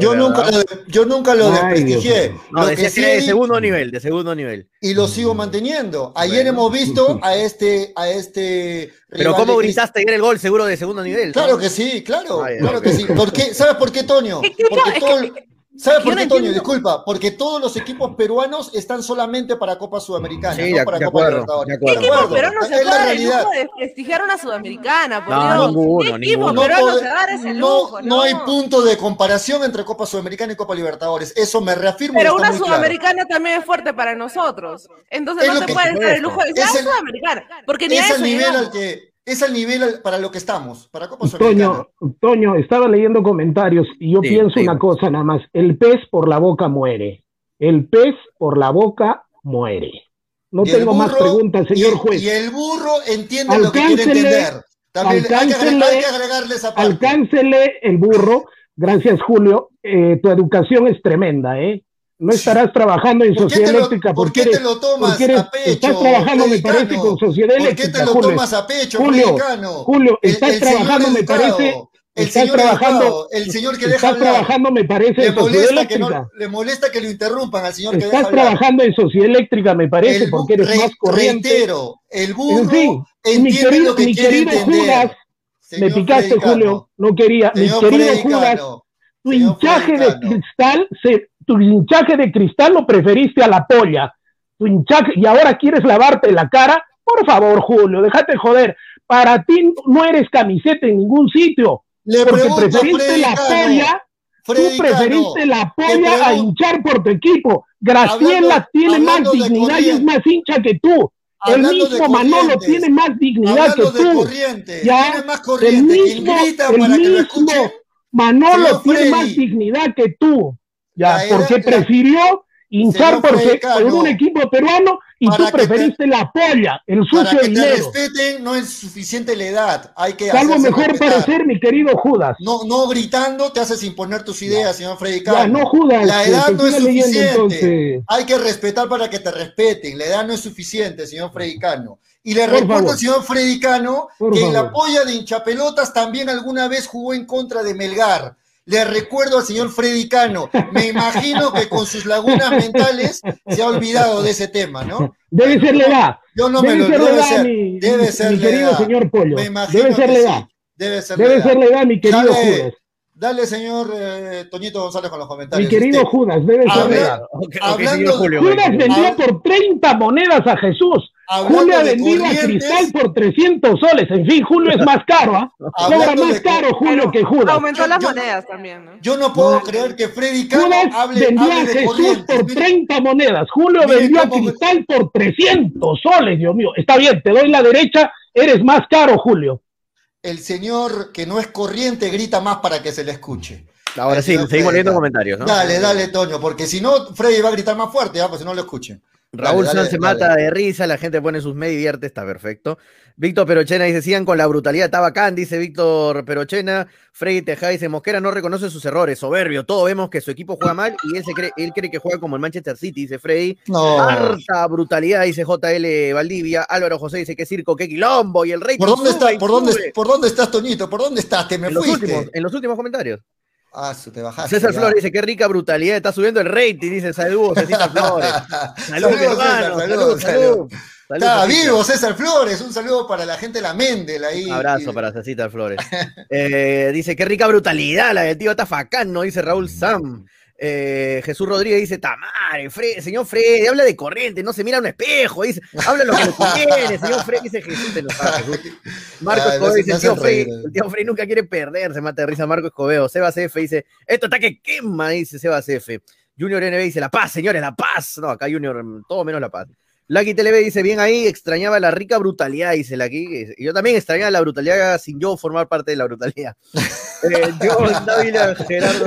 yo, nunca lo, yo nunca lo desprestigié. No, decía que, de segundo nivel, de segundo nivel. Y lo sigo manteniendo. Ayer hemos visto <laughs> a este, a este. Pero ¿cómo gritaste ayer el gol seguro de segundo nivel? Claro que sí, claro, claro que sí. ¿Por qué? ¿Sabes por qué, Toño? <laughs> Porque todo, ¿Sabes por qué, Toño? Disculpa, porque todos los equipos peruanos están solamente para Copa Sudamericana, sí, no para de Copa acuerdo, Libertadores. ¿Qué equipo peruano se da el lujo de prestigiar una Sudamericana? Por no, ninguno, ninguno. No, se da ese lujo, no, no, hay punto de comparación entre Copa Sudamericana y Copa Libertadores. Eso me reafirmo. Pero una Sudamericana también es fuerte para nosotros. Entonces no se puede dar el lujo de ser Sudamericana. Porque ni es el nivel al que es el nivel para lo que estamos, para Copa Toño, Toño, estaba leyendo comentarios y yo pienso una cosa nada más, el pez por la boca muere, el pez por la boca muere. No tengo más preguntas, señor juez. Y el burro entiende lo que quiere entender. También hay que, agregarle esa parte. Alcáncele el burro. Gracias, Julio. Eh, tu educación es tremenda, ¿eh? No estarás trabajando en sociedad eléctrica. ¿Por qué te lo tomas a pecho? Estás trabajando, me parece, con sociedad eléctrica. ¿Por qué te lo tomas a pecho, Julio? Julio, estás trabajando, me parece. El señor trabajando, el señor que deja trabajando, me parece, le molesta, que no, le molesta que lo interrumpan al señor que deja. Estás trabajando en sociedad eléctrica, me parece, porque eres más corriente. Reitero, el burro en fin, entiende mi lo que quiere entender. Judas, me picaste, Julio, no quería. Mi querido Judas, tu hinchaje de cristal se tu hinchaje de cristal lo preferiste a la polla. Tu hinchaje, y ahora quieres lavarte la cara. Por favor, Julio, déjate joder. Para ti no eres camiseta en ningún sitio. Le porque preferiste la polla. tú preferiste la polla a hinchar por tu equipo. Graciela tiene más dignidad y es más hincha que tú. el mismo Manolo tiene más dignidad que tú. ya, tiene más corriente. El mismo, el mismo Manolo tiene más dignidad que tú. Ya, porque prefirió hinchar por, un equipo peruano y tú preferiste la polla, el sucio para que te respeten no es suficiente la edad, hay que Algo mejor parecer, mi querido Judas. No, no gritando te haces imponer tus ideas, señor Freddy Ya, no Judas. La edad no es suficiente. Hay que respetar para que te respeten. La edad no es suficiente, señor Fredicano. Y le recuerdo al señor Fredicano que en la polla de hinchapelotas también alguna vez jugó en contra de Melgar. Le recuerdo al señor Freddy Cano. Me imagino que con sus lagunas mentales se ha olvidado de ese tema, ¿no? Debe ser la edad. Yo no debe me lo ser debe ser, mi, debe ser mi querido señor Pollo. Me imagino debe ser la edad. Debe ser debe la ser la edad, mi querido dale, Judas. Dale, señor eh, Toñito González, con los comentarios. Mi querido Judas, debe ser la edad. hablando, Judas vendió por 30 monedas a Jesús. Julio ha vendido a Cristal por 300 soles. En fin, Julio es más caro. ¿ah? <laughs> Cobra más caro Julio que Judas. Aumentó las monedas también. ¿no? Yo no puedo creer que Freddy Cano hable, vendió hable a de Jesús por 30 monedas. Julio vendió a Cristal por 300 soles, Dios mío. Está bien, te doy la derecha. Eres más caro, Julio. El señor que no es corriente grita más para que se le escuche. Ahora sí, seguimos leyendo comentarios, ¿no? Dale, dale, Toño, porque si no, Freddy va a gritar más fuerte, ¿ah? pues si no lo escuchen. Raúl dale, se mata de risa, la gente pone sus me divierte, está perfecto. Víctor Perochena dice, sigan con la brutalidad, está bacán, dice Víctor Perochena. Freddy Teja dice, Mosquera no reconoce sus errores, soberbio, todos vemos que su equipo juega mal y él, se cree, él cree que juega como el Manchester City, dice Freddy. No. Harta brutalidad, dice JL Valdivia. Álvaro José dice, qué circo, qué quilombo, y el rey... ¿Por dónde, está, por, dónde, ¿Por dónde estás, Toñito? ¿Por dónde estás? Te me en fuiste. Los últimos, en los últimos comentarios. Ah, te bajaste. César Flores dice, qué rica brutalidad, está subiendo el rating, dice saludos, <laughs> César Flores. Salud, salud, hermano, salud, salud, salud. Está vivo César Flores, un saludo para la gente de la Mendel ahí. Un abrazo para César Flores. <laughs> Eh, dice, qué rica brutalidad la del tío Tafacán, ¿no? Dice Raúl Sam. Eh, Jesús Rodríguez dice, Tamare, señor Fred, habla de corriente, no se mira a un espejo, dice, habla lo que le conviene, señor Fred, dice Jesús, te lo sabe, <laughs> Marcos Escobedo dice, tío, Fred, el tío Fred nunca quiere perder, se mata de risa Marco Escobedo, Sebas F dice, esto está que quema, dice Sebas F. Junior NB dice, la paz, señores, la paz. No, acá Junior, todo menos la paz. Lucky TV dice, bien ahí, extrañaba la rica brutalidad, dice Lucky. Y yo también extrañaba la brutalidad sin yo formar parte de la brutalidad. <laughs> eh, yo, Dávila Gerardo,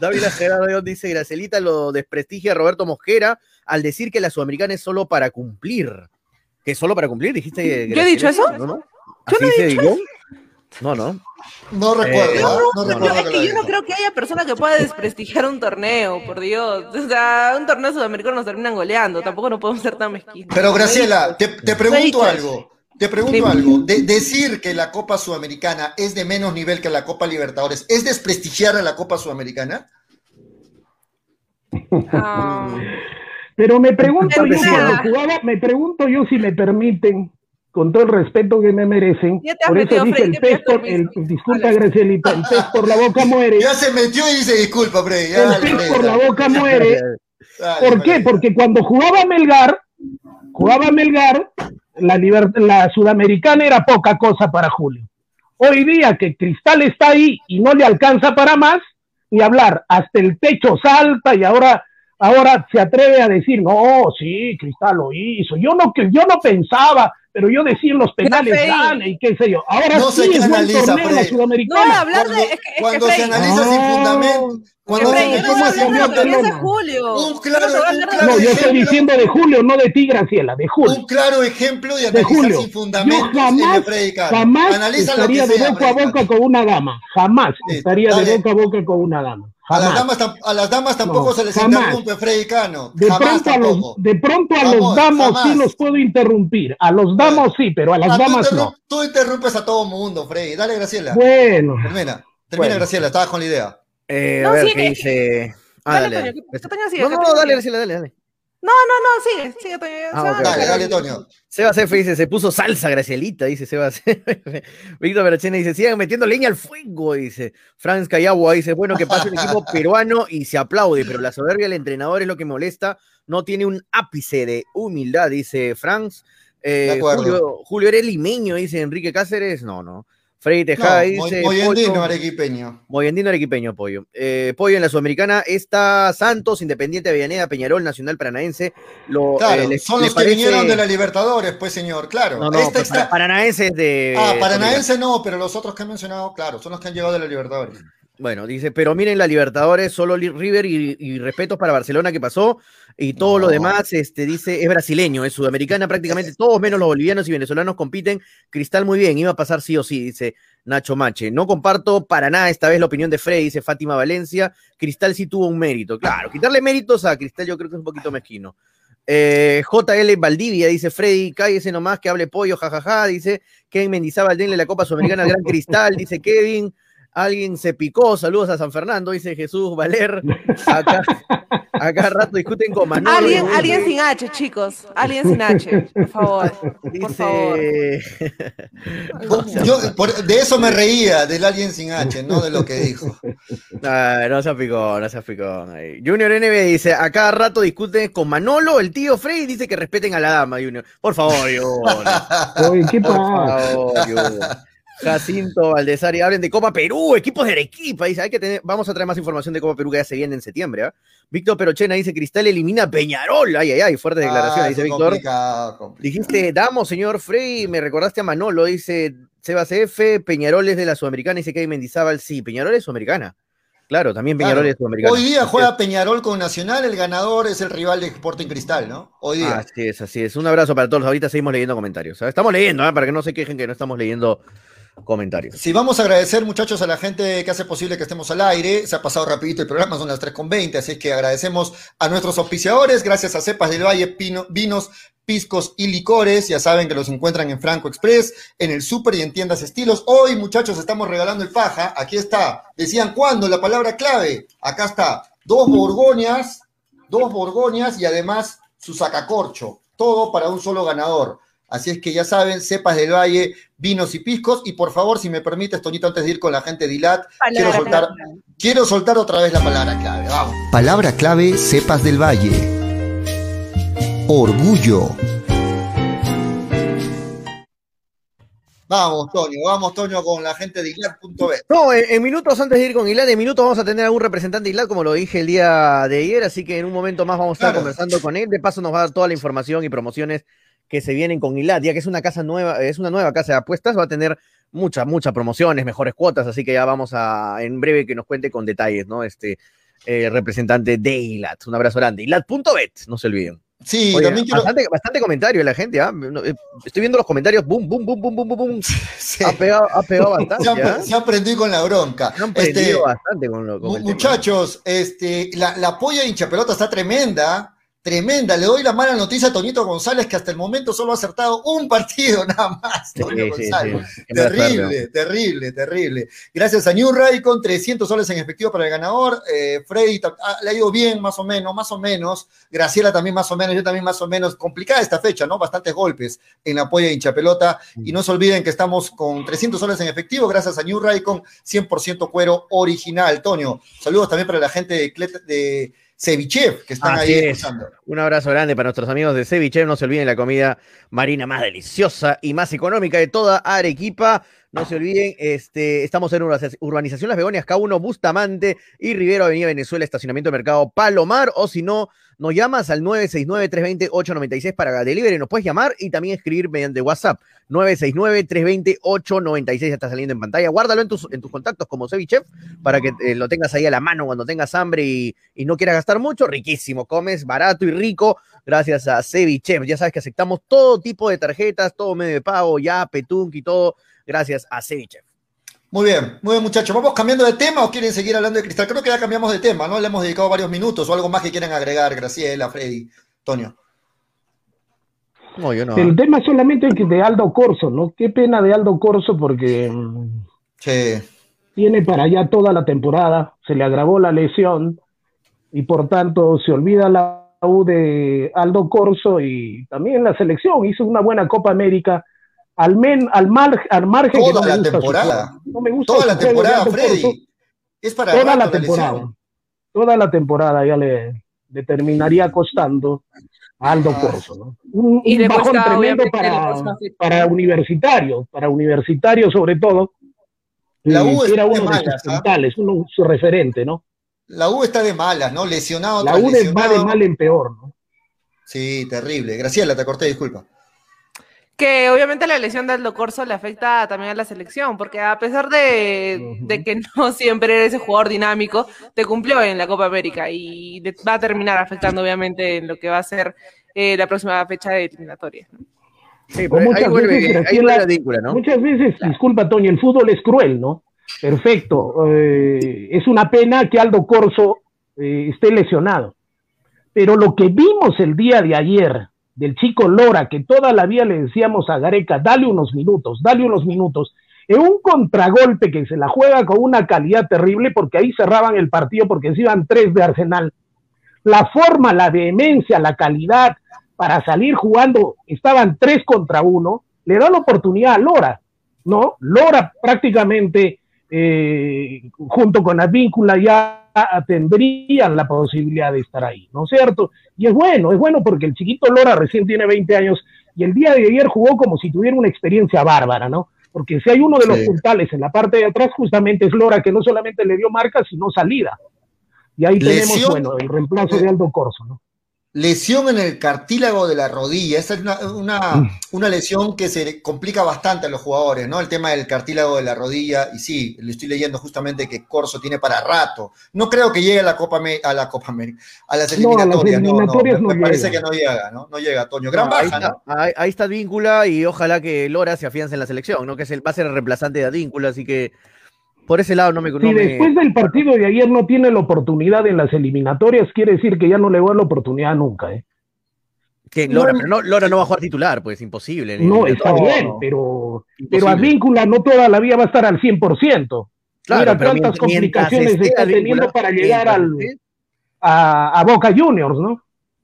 Dávila Gerardo dice, Gracelita lo desprestigia a Roberto Mosquera al decir que la sudamericana es solo para cumplir. ¿Que es solo para cumplir? ¿Dijiste? ¿Yo he dicho eso? ¿No, no? ¿Así yo no he dicho eso. No, no. No recuerdo. Eh, no, recuerdo es que, yo no creo que haya persona que pueda desprestigiar un torneo, por Dios. O sea, un torneo sudamericano nos terminan goleando. Tampoco no podemos ser tan mezquinos. Pero Graciela, te, te pregunto algo. Te pregunto algo. De, decir que la Copa Sudamericana es de menos nivel que la Copa Libertadores, ¿es desprestigiar a la Copa Sudamericana? Ah. Pero me pregunto yo, jugaba, me pregunto yo si me permiten, con todo el respeto que me merecen. Por eso dice el pez por, el, disculpa Gracielita, el pez por la boca muere. Ya se metió y dice disculpa, Freddy. el pez por la boca muere. <laughs> ¿Por qué? Porque cuando jugaba Melgar, jugaba Melgar, la, la sudamericana era poca cosa para Julio. Hoy día que Cristal está ahí y no le alcanza para más, y hablar, hasta el techo salta y ahora ahora se atreve a decir, no, sí, Cristal lo hizo. Yo no, yo no pensaba, pero yo decía en los penales gane y qué sé yo. Ahora no sí se es analiza, buen torneo la sudamericana. No, hablar cuando, de, es que, cuando es que se analiza sin fundamento, cuando Efraín, se a de Julio. Un claro, a un claro No, yo estoy ejemplo- diciendo de Julio, no de ti, Graciela, de Julio. un claro ejemplo de de analizar Julio. sin fundamentos Yo jamás, jamás Analiza estaría de sea, boca a boca con una dama. Jamás Sí, estaría dale. de boca a boca con una dama. A las, damas, a las damas tampoco No, se les jamás. interrumpe, Freddy Cano. De jamás pronto, a los, de pronto a Vamos, los damos sí jamás. los puedo interrumpir. A los damos sí, pero a las Ah, tú, damas interrum- no. tú interrumpes a todo mundo, Freddy. Dale, Graciela. Bueno, Termina. Termina, Bueno. Graciela. Estabas con la idea. Eh, No, a ver, sigue, ¿qué dice? Ah, Dale, dale, Toño, Toño sigue, No, no, dale, sigue. Dale, dale. No, no, no, sigue, sigue, Toño. Ah, Se va, ok, Dale, dale, dale, Toño. Sebas F dice, se puso salsa, Gracielita, dice Sebas. <laughs> Víctor Verachena dice, sigan metiendo leña al fuego, dice. Franz Cayagua dice, bueno, que pase un equipo <laughs> peruano y se aplaude, pero la soberbia del entrenador es lo que molesta, no tiene un ápice de humildad, dice Franz. Eh, De acuerdo. Julio, Julio eres limeño, dice Enrique Cáceres, no, no. Freddy No, Tejada muy, dice... andino, arequipeño. Moyandino Arequipeño, Pollo. Eh, Pollo en la Sudamericana está Santos, Independiente Avellaneda, Peñarol, Nacional Paranaense. Lo, Claro, eh, les- son los que parece- vinieron de la Libertadores, pues, señor. Claro. No, no, Esta está- Paranaense es de... Ah, Paranaense no, pero los otros que han mencionado, claro, son los que han llegado de la Libertadores. Bueno, dice, pero miren la Libertadores, solo River y, y respetos para Barcelona que pasó, y todo lo demás, este, dice, es brasileño, es sudamericana prácticamente, todos menos los bolivianos y venezolanos compiten, Cristal muy bien, iba a pasar sí o sí, dice Nacho Mache. No comparto para nada esta vez la opinión de Freddy, dice Fátima Valencia, Cristal sí tuvo un mérito, claro, quitarle méritos a Cristal yo creo que es un poquito mezquino. Eh, JL Valdivia dice Freddy, cállese nomás que hable pollo, jajaja, dice Kevin Mendizábal, denle la Copa Sudamericana al Gran Cristal, dice Kevin. Alguien se picó, saludos a San Fernando, dice Jesús Valer. Acá, acá rato discuten con Manolo. Alguien, sin H, chicos. Alguien sin H, por favor. Por favor. <laughs> Yo por- de eso me reía, del alguien sin H, no de lo que dijo. <laughs> Ah, no se picó, no se picó. Ay. Junior NB dice: A cada rato discuten con Manolo, el tío Frey dice que respeten a la dama, Junior. Por favor, Junior. <laughs> oye, ¿qué Por pasa? favor, Junior. Jacinto Valdesari, hablen de Copa Perú, equipos de Arequipa. Dice, hay que tener, vamos a traer más información de Copa Perú que ya se viene en septiembre. ¿ah? Víctor Perochena dice, Cristal elimina a Peñarol. Ay, ay, ay, declaraciones, Ah, dice eso es Víctor. complicado, complicado. Dijiste, damos, señor Frey, me recordaste a Manolo, dice Sebas F, Peñarol es de la Sudamericana, dice Kevin Mendizábal, sí, Peñarol es Sudamericana. Claro, también Peñarol Claro. es Sudamericana. Hoy día juega Peñarol con Nacional, el ganador es el rival de Sporting Cristal, ¿no? Hoy día. Así es, así es. Un abrazo para todos. Ahorita seguimos leyendo comentarios. ¿ah? Estamos leyendo, ¿ah? para que no se quejen que no estamos leyendo comentarios. Sí, vamos a agradecer, muchachos, a la gente que hace posible que estemos al aire. Se ha pasado rapidito el programa, son las 3.20, así que agradecemos a nuestros auspiciadores, gracias a Cepas del Valle, Vinos, Piscos y Licores. Ya saben que los encuentran en Franco Express, en el Super y en tiendas estilos. Hoy, muchachos, estamos regalando el paja. Aquí está. Decían, ¿cuándo? La palabra clave. Acá está. Dos borgoñas, dos borgoñas y además su sacacorcho. todo para un solo ganador. Así es que ya saben, cepas del valle, vinos y piscos. Y por favor, si me permites, Toñito, antes de ir con la gente de ILAT, quiero soltar, quiero soltar otra vez la palabra clave. Vamos. Palabra clave, cepas del valle. Orgullo. Vamos, Toño, vamos, Toño, con la gente de ILAT.b. No, en, minutos antes de ir con ILAT, en minutos vamos a tener a un representante de ILAT, como lo dije el día de ayer, así que en un momento más vamos a estar conversando con él. De paso nos va a dar toda la información y promociones que se vienen con ILAT, ya que es una casa nueva, es una nueva casa de apuestas, va a tener muchas, muchas promociones, mejores cuotas, así que ya vamos a, en breve que nos cuente con detalles, ¿no? Este eh, representante de ILAT. Un abrazo grande. ILAT.bet, no se olviden. Sí, también quiero... bastante, comentario de la gente, ¿ah? Eh, estoy viendo los comentarios, boom, boom, boom, boom, boom, boom, Ha, pegado, ha pegado <laughs> bastante. se, ha, se, ha, con la bronca. Se han este, bastante con, lo, con Muchachos, este, la, la polla de hincha pelota está tremenda tremenda. Le doy la mala noticia a Toñito González, que hasta el momento solo ha acertado un <laughs> partido nada más. terrible, terrible, terrible. Gracias a New Ray con 300 soles en efectivo para el ganador. Eh, Freddy ah, le ha ido bien, más o menos, más o menos. Graciela también más o menos, yo también más o menos. Complicada esta fecha, ¿no? Bastantes golpes en la apoyo de hinchapelota. Y no se olviden que estamos con 300 soles en efectivo, gracias a New Ray con 100% cuero original. Toño, saludos también para la gente de, de Cevichev, que están ahí Un abrazo grande para nuestros amigos de Cevichev. No se olviden la comida marina más deliciosa y más económica de toda Arequipa. No se olviden, este, estamos en Urbanización Las Begonias, K1, Bustamante y Rivero, Avenida Venezuela, Estacionamiento de Mercado Palomar. O si no, nos llamas al 969-320-896 para delivery. Nos puedes llamar y también escribir mediante WhatsApp. 969-320-896. Ya está saliendo en pantalla. Guárdalo en tus, en tus contactos como Cevichef para que eh, lo tengas ahí a la mano cuando tengas hambre y, no quieras gastar mucho. Riquísimo. Comes barato y rico gracias a Cevichef. Ya sabes que aceptamos todo tipo de tarjetas, todo medio de pago, ya, Petunk y todo gracias a Ceviche. Muy bien, muy bien muchachos. ¿Vamos cambiando de tema o quieren seguir hablando de cristal? Creo que ya cambiamos de tema, ¿no? Le hemos dedicado varios minutos o algo más que quieran agregar, Graciela, Freddy, Tonio. No, yo no. El tema solamente es de Aldo Corso, ¿no? Qué pena de Aldo Corso porque mm, tiene para allá toda la temporada, se le agravó la lesión y por tanto se olvida la U de Aldo Corso y también la selección hizo una buena Copa América al, men, al, mar, al margen toda la temporada. No me gusta toda la temporada, Freddy. es para toda la temporada. toda la temporada ya le, terminaría costando a Aldo ah. Corso. ¿no? Un, bajón tremendo para, para universitario, para universitario sobre todo. La U era uno de, sus centrales, uno su referente, ¿no? La U está de malas, ¿no? Lesionado. La U va de mal en peor, ¿no? Sí, terrible. Graciela, te corté, disculpa. Que obviamente la lesión de Aldo Corso le afecta también a la selección, porque a pesar de, que no <laughs> siempre era ese jugador dinámico, te cumplió en la Copa América y va a terminar afectando obviamente en lo que va a ser eh, la próxima fecha de eliminatoria. Sí, muchas, veces, muchas veces, disculpa Toño, el fútbol es cruel, ¿no? Perfecto. Eh, es una pena que Aldo Corso eh, esté lesionado. Pero lo que vimos el día de ayer del chico Lora, que toda la vida le decíamos a Gareca, dale unos minutos, dale unos minutos, en un contragolpe que se la juega con una calidad terrible, porque ahí cerraban el partido porque se iban tres de Arsenal. La forma, la vehemencia, la calidad para salir jugando, estaban tres contra uno, le da la oportunidad a Lora, ¿no? Lora prácticamente eh, junto con la víncula ya tendrían la posibilidad de estar ahí, ¿no es cierto? Y es bueno, es bueno porque el chiquito Lora recién tiene 20 años y el día de ayer jugó como si tuviera una experiencia bárbara, ¿no? Porque si hay uno de los puntales en la parte de atrás, justamente es Lora que no solamente le dio marca, sino salida. Y ahí tenemos, bueno, el reemplazo de Aldo Corso, ¿no? Lesión en el cartílago de la rodilla. Esa es una, mm. una, lesión que se complica bastante a los jugadores, ¿no? El tema del cartílago de la rodilla. Y sí, le estoy leyendo justamente que Corso tiene para rato. No creo que llegue a la Copa, a la Copa América, a las eliminatorias. No, no, me, parece que no llega, ¿no? No llega, Toño. Gran baja, ahí está, ¿no? Ahí, está Víncula y ojalá que Lora se afiance en la selección, ¿no? Que es el, va a ser el reemplazante de Advíncula, así que por ese lado no me... Si después del partido de ayer no tiene la oportunidad en las eliminatorias, quiere decir que ya no le va a dar la oportunidad nunca, ¿eh? Que Lora, no, pero no, Lora no va a jugar titular, pues imposible. No, está bien, pero, pero Advíncula no toda la vida va a estar al 100%. Claro, Mira cuántas complicaciones está teniendo para llegar al, a, a, Boca Juniors, ¿no?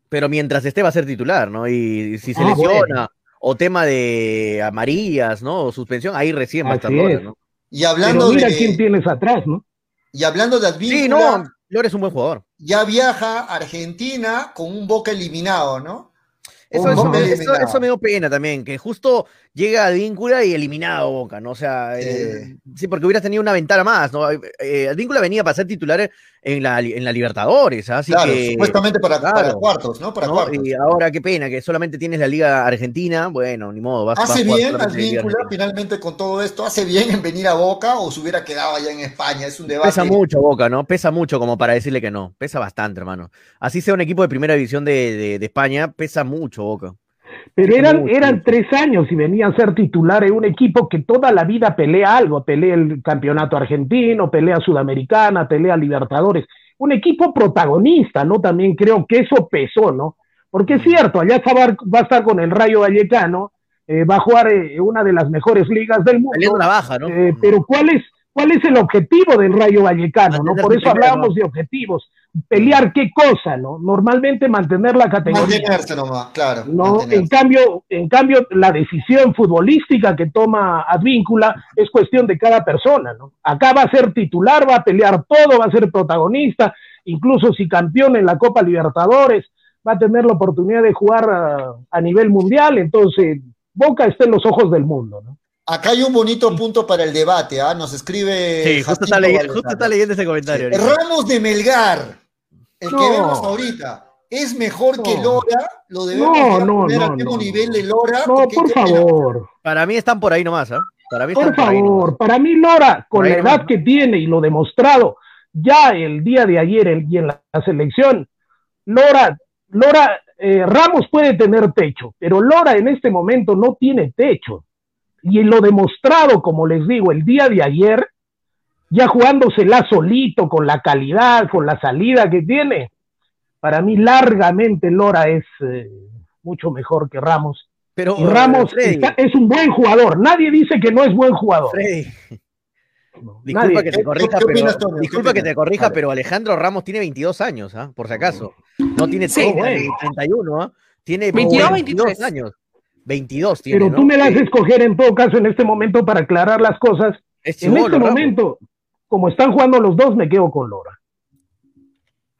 Pero mientras esté va a ser titular, ¿no? Y si se Ah, lesiona o tema de amarillas, ¿no? O suspensión, ahí recién va a estar Lora, es. ¿no? Y hablando Pero mira de quién tienes atrás, ¿no? y hablando de Advíncula, Sí, no, es un buen jugador. ya viaja a Argentina con un Boca eliminado, ¿no? Eso, Un eso eso- eliminado. eso me dio pena también, que justo llega Advíncula y eliminado Boca, ¿no? O sea, Sí. eh, sí, porque hubieras tenido una ventana más, ¿no? Eh, Advíncula venía para ser titular en la, en la Libertadores, así claro, que... supuestamente para, claro. para cuartos, ¿no? Para ¿no? cuartos. Y ahora qué pena, que solamente tienes la Liga Argentina, bueno, ni modo, vas, vas ¿Hace jugar bien Advíncula finalmente con todo esto? ¿Hace bien en venir a Boca o se hubiera quedado allá en España? Es un debate. Pesa mucho Boca, ¿no? Pesa mucho como para decirle que no. Pesa bastante, hermano. Así sea un equipo de primera división de, de- de España, pesa mucho Boca. Pero eran, eran tres años y venía a ser titular en un equipo que toda la vida pelea algo, pelea el campeonato argentino, pelea sudamericana, pelea Libertadores. Un equipo protagonista, ¿no? También creo que eso pesó, ¿no? Porque es cierto, allá va a estar con el Rayo Vallecano, eh, va a jugar eh, una de las mejores ligas del mundo. Baja, ¿no? Eh, pero ¿cuál es, ¿cuál es el objetivo del Rayo Vallecano? ¿no? Por eso hablábamos de objetivos. Pelear qué cosa, ¿no? Normalmente mantener la categoría. Mantenerse nomás, claro. No, mantenerse. en cambio, en cambio, la decisión futbolística que toma Advíncula es cuestión de cada persona, ¿no? Acá va a ser titular, va a pelear todo, va a ser protagonista, incluso si campeón en la Copa Libertadores, va a tener la oportunidad de jugar a, a nivel mundial, entonces Boca está en los ojos del mundo, ¿no? Acá hay un bonito punto para el debate, ¿ah? Nos escribe. Sí, justo está, leyendo, justo está leyendo ese comentario. Ramos de Melgar, el No. que vemos ahorita, ¿es mejor que. Lora? ¿Lo debemos No, no, poner no, al mismo no. nivel de Lora? No, por favor. Para mí están por ahí nomás, ¿ah? Para mí Por favor, para mí Lora, con la edad que tiene y lo demostrado ya el día de ayer y en la, la selección, Lora, Lora, eh, Ramos puede tener techo, pero Lora en este momento no tiene techo. Y lo demostrado, como les digo, el día de ayer, ya jugándosela solito, con la calidad, con la salida que tiene, para mí largamente Lora es eh, mucho mejor que Ramos. Pero, Y Ramos Freddy, está- es un buen jugador. Nadie dice que no es buen jugador. Freddy, No, disculpa nadie- que te ¿Qué- corrija, qué pero, Toño? ¿Qué disculpa que opinas? te corrija, Vale. pero Alejandro Ramos tiene 22 años, ¿ah? Por si acaso. No tiene Sí. 30 ni Bueno. 31, ¿ah? Tiene 22, 22 23. años. 22 tiene, Pero ¿no? tú me das Sí, a escoger en todo caso en este momento para aclarar las cosas. es En este Ramos. momento, como están jugando los dos, me quedo con Lora.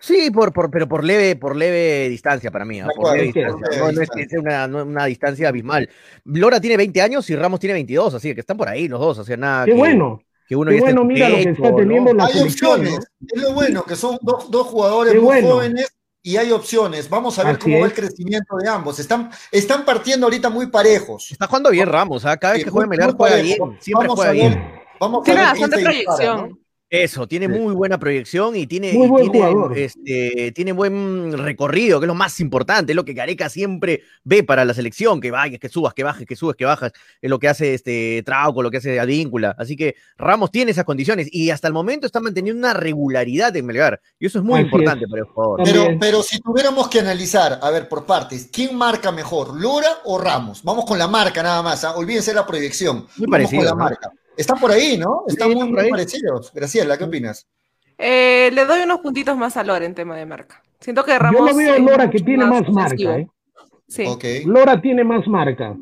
Sí, por, por, pero por leve, por leve distancia para mí, ¿ah? De por leve distancia. No, no es que sea una, no- una distancia abismal. Lora tiene 20 años y Ramos tiene 22, así que están por ahí los dos, o sea, nada Qué que, bueno. que uno qué ya bueno, mira lo que está teniendo ¿no? la Hay opciones, ¿no? es lo bueno, que son dos, dos jugadores Qué muy bueno. jóvenes y hay opciones. Vamos a ver Así cómo va el crecimiento de ambos. Están, están partiendo ahorita muy parejos. Está jugando bien Ramos, ¿ah? cada vez Sí, que juega Melgar juega bien, siempre Vamos juega a ver. bien. Vamos Tiene a ver quién bastante dispara, proyección. ¿no? Eso, tiene Sí. muy buena proyección y tiene, Muy y buen tiene, este, tiene buen recorrido, que es lo más importante, es lo que Gareca siempre ve para la selección, que vayas, que subas, que bajes, que subes, que bajas, es lo que hace este Trauco, lo que hace Advíncula. Así que Ramos tiene esas condiciones y hasta el momento está manteniendo una regularidad en Melgar. Y eso es muy Así importante es. para el jugador. Pero, pero si tuviéramos que analizar, a ver, por partes, ¿quién marca mejor, Lora o Ramos? Vamos con la marca nada más, ¿ah? olvídense la proyección. Muy Vamos parecido, con la ¿no? marca. Están por ahí, ¿no? Están Sí, muy, por muy ahí. parecidos. Graciela, ¿qué opinas? Eh, le doy unos puntitos más a Lora en tema de marca. Siento que Yo Ramos. lo veo a Lora que tiene más marca. ¿eh? Sí. Lora tiene más marca.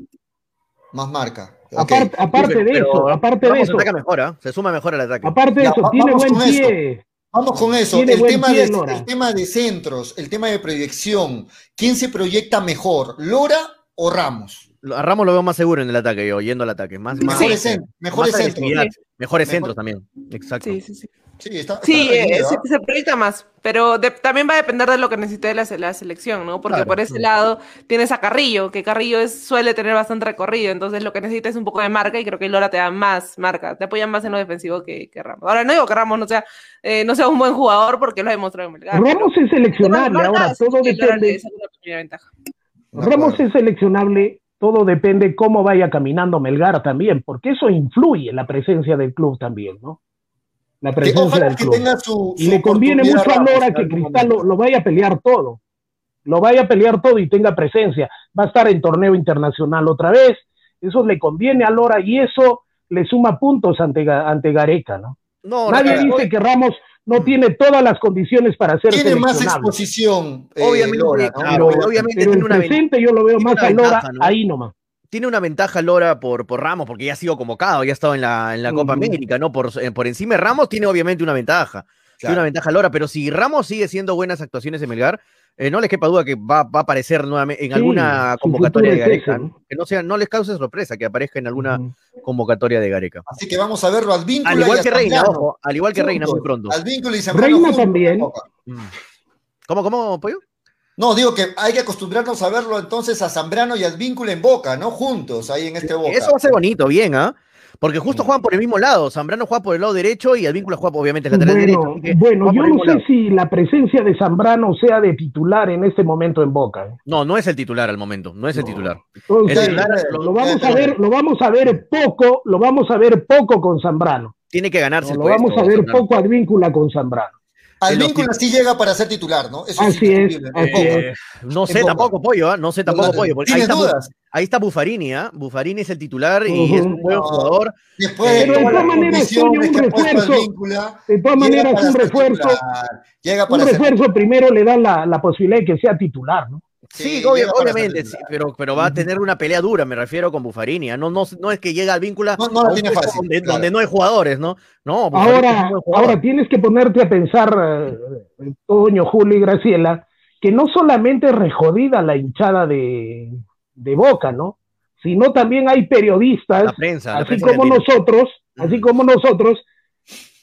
más marca. Aparte, aparte de eso, aparte de eso, ataca mejor, se suma mejor al ataque. aparte de Ya, eso, va- tiene vamos buen con eso. pie. Vamos con eso. Tiene El buen tema, pie, de, Lora. el tema de centros, el tema de proyección. ¿Quién se proyecta mejor, Lora o Ramos? A Ramos lo veo más seguro en el ataque, yo, yendo al ataque. Más, más, Mejores, cen- mejores más centros. Mejores Mejor- centros también. Exacto. Sí, sí, sí. Sí, está, Sí, eh, se, ¿ah? se proyecta más, pero de- también va a depender de lo que necesite la, se- la selección, ¿no? Porque Claro, por ese sí. lado tienes a Carrillo, que Carrillo es, suele tener bastante recorrido, entonces lo que necesita es un poco de marca y creo que Lora te da más marca, te apoya más en lo defensivo que, que Ramos. Ahora no digo que Ramos no sea, eh, no sea un buen jugador porque lo ha demostrado en Melgar. Ramos es seleccionable, ahora todo depende. Ramos es seleccionable, todo depende cómo vaya caminando Melgar también, porque eso influye en la presencia del club también, ¿no? La Que presencia ojalá del que club. tenga su. Y su le conviene mucho a Lora que Cristal lo, vaya a pelear todo. Lo vaya a pelear todo y tenga presencia. Va a estar en torneo internacional otra vez. Eso le conviene a Lora y eso le suma puntos ante, ante Gareca, ¿no? No, Nadie no, dice que Ramos, no tiene todas las condiciones para ser Tiene más exposición. eh, Obviamente, Lora, ¿no? claro, Pero, obviamente pero tiene el una presente yo lo veo más a Lora ventaja, ¿no? ahí nomás. tiene una ventaja Lora por, por Ramos, porque ya ha sido convocado, ya ha estado en la, en la Copa Ujú. América, ¿no? Por, eh, por encima de Ramos tiene obviamente una ventaja. Tiene una ventaja Lora, pero si Ramos sigue siendo buenas actuaciones en Melgar, eh, no les quepa duda que va, va a aparecer nuevamente en Sí, alguna convocatoria de Gareca. ese, ¿no? Que no, sea, no les cause sorpresa que aparezca en alguna convocatoria de Gareca. Así que vamos a verlo al vínculo. Al y igual a que Reina, Zambrano ojo, al igual que Reina muy pronto. Al vínculo y Zambrano Reina también. Mm. ¿Cómo, cómo, Pollo? No, digo que hay que acostumbrarnos a verlo entonces a Zambrano y al vínculo en Boca, ¿no? Juntos, ahí en este Boca. Eso va a ser bonito, bien, ¿ah? Porque justo juegan por el mismo lado. Zambrano juega por el lado derecho y Advíncula juega, obviamente, lateral derecho. Bueno, que bueno yo el no sé lado. si la presencia de Zambrano sea de titular en este momento en Boca. ¿eh? No, no es el titular al momento, no es el No. titular. Entonces, El titular lo, lo- vamos a ver, lo vamos a ver poco, lo vamos a ver poco con Zambrano. Tiene que ganarse No, el lo puesto. vamos a ver Zambrano. poco Advíncula con Zambrano. Vínculo sí llega para ser titular, ¿no? Eso Así es, así es. Eh, no sé tampoco, Pollo, ¿ah? No sé tampoco, Pollo. porque ahí, ¿Tienes está, ahí está Buffarini, ¿ah? Buffarini es el titular y es un buen jugador. Después Pero de todas maneras, Toño, un refuerzo. Advíncula, De todas maneras, un refuerzo, Llega un para ser refuerzo primero le da la, la posibilidad de que sea titular, ¿no? Sí, obviamente, sí, pero, pero va a tener una pelea dura, me refiero con Buffarini. ¿ah? No, no, no es que llega al vínculo No, no tiene fácil, donde, claro. donde no hay jugadores, ¿no? No, Ahora, ahora tienes que ponerte a pensar, eh, Toño, Julio y Graciela, que no solamente es rejodida la hinchada de, de Boca, ¿no? Sino también hay periodistas, la prensa, la así prensa como argentina. nosotros, así como nosotros,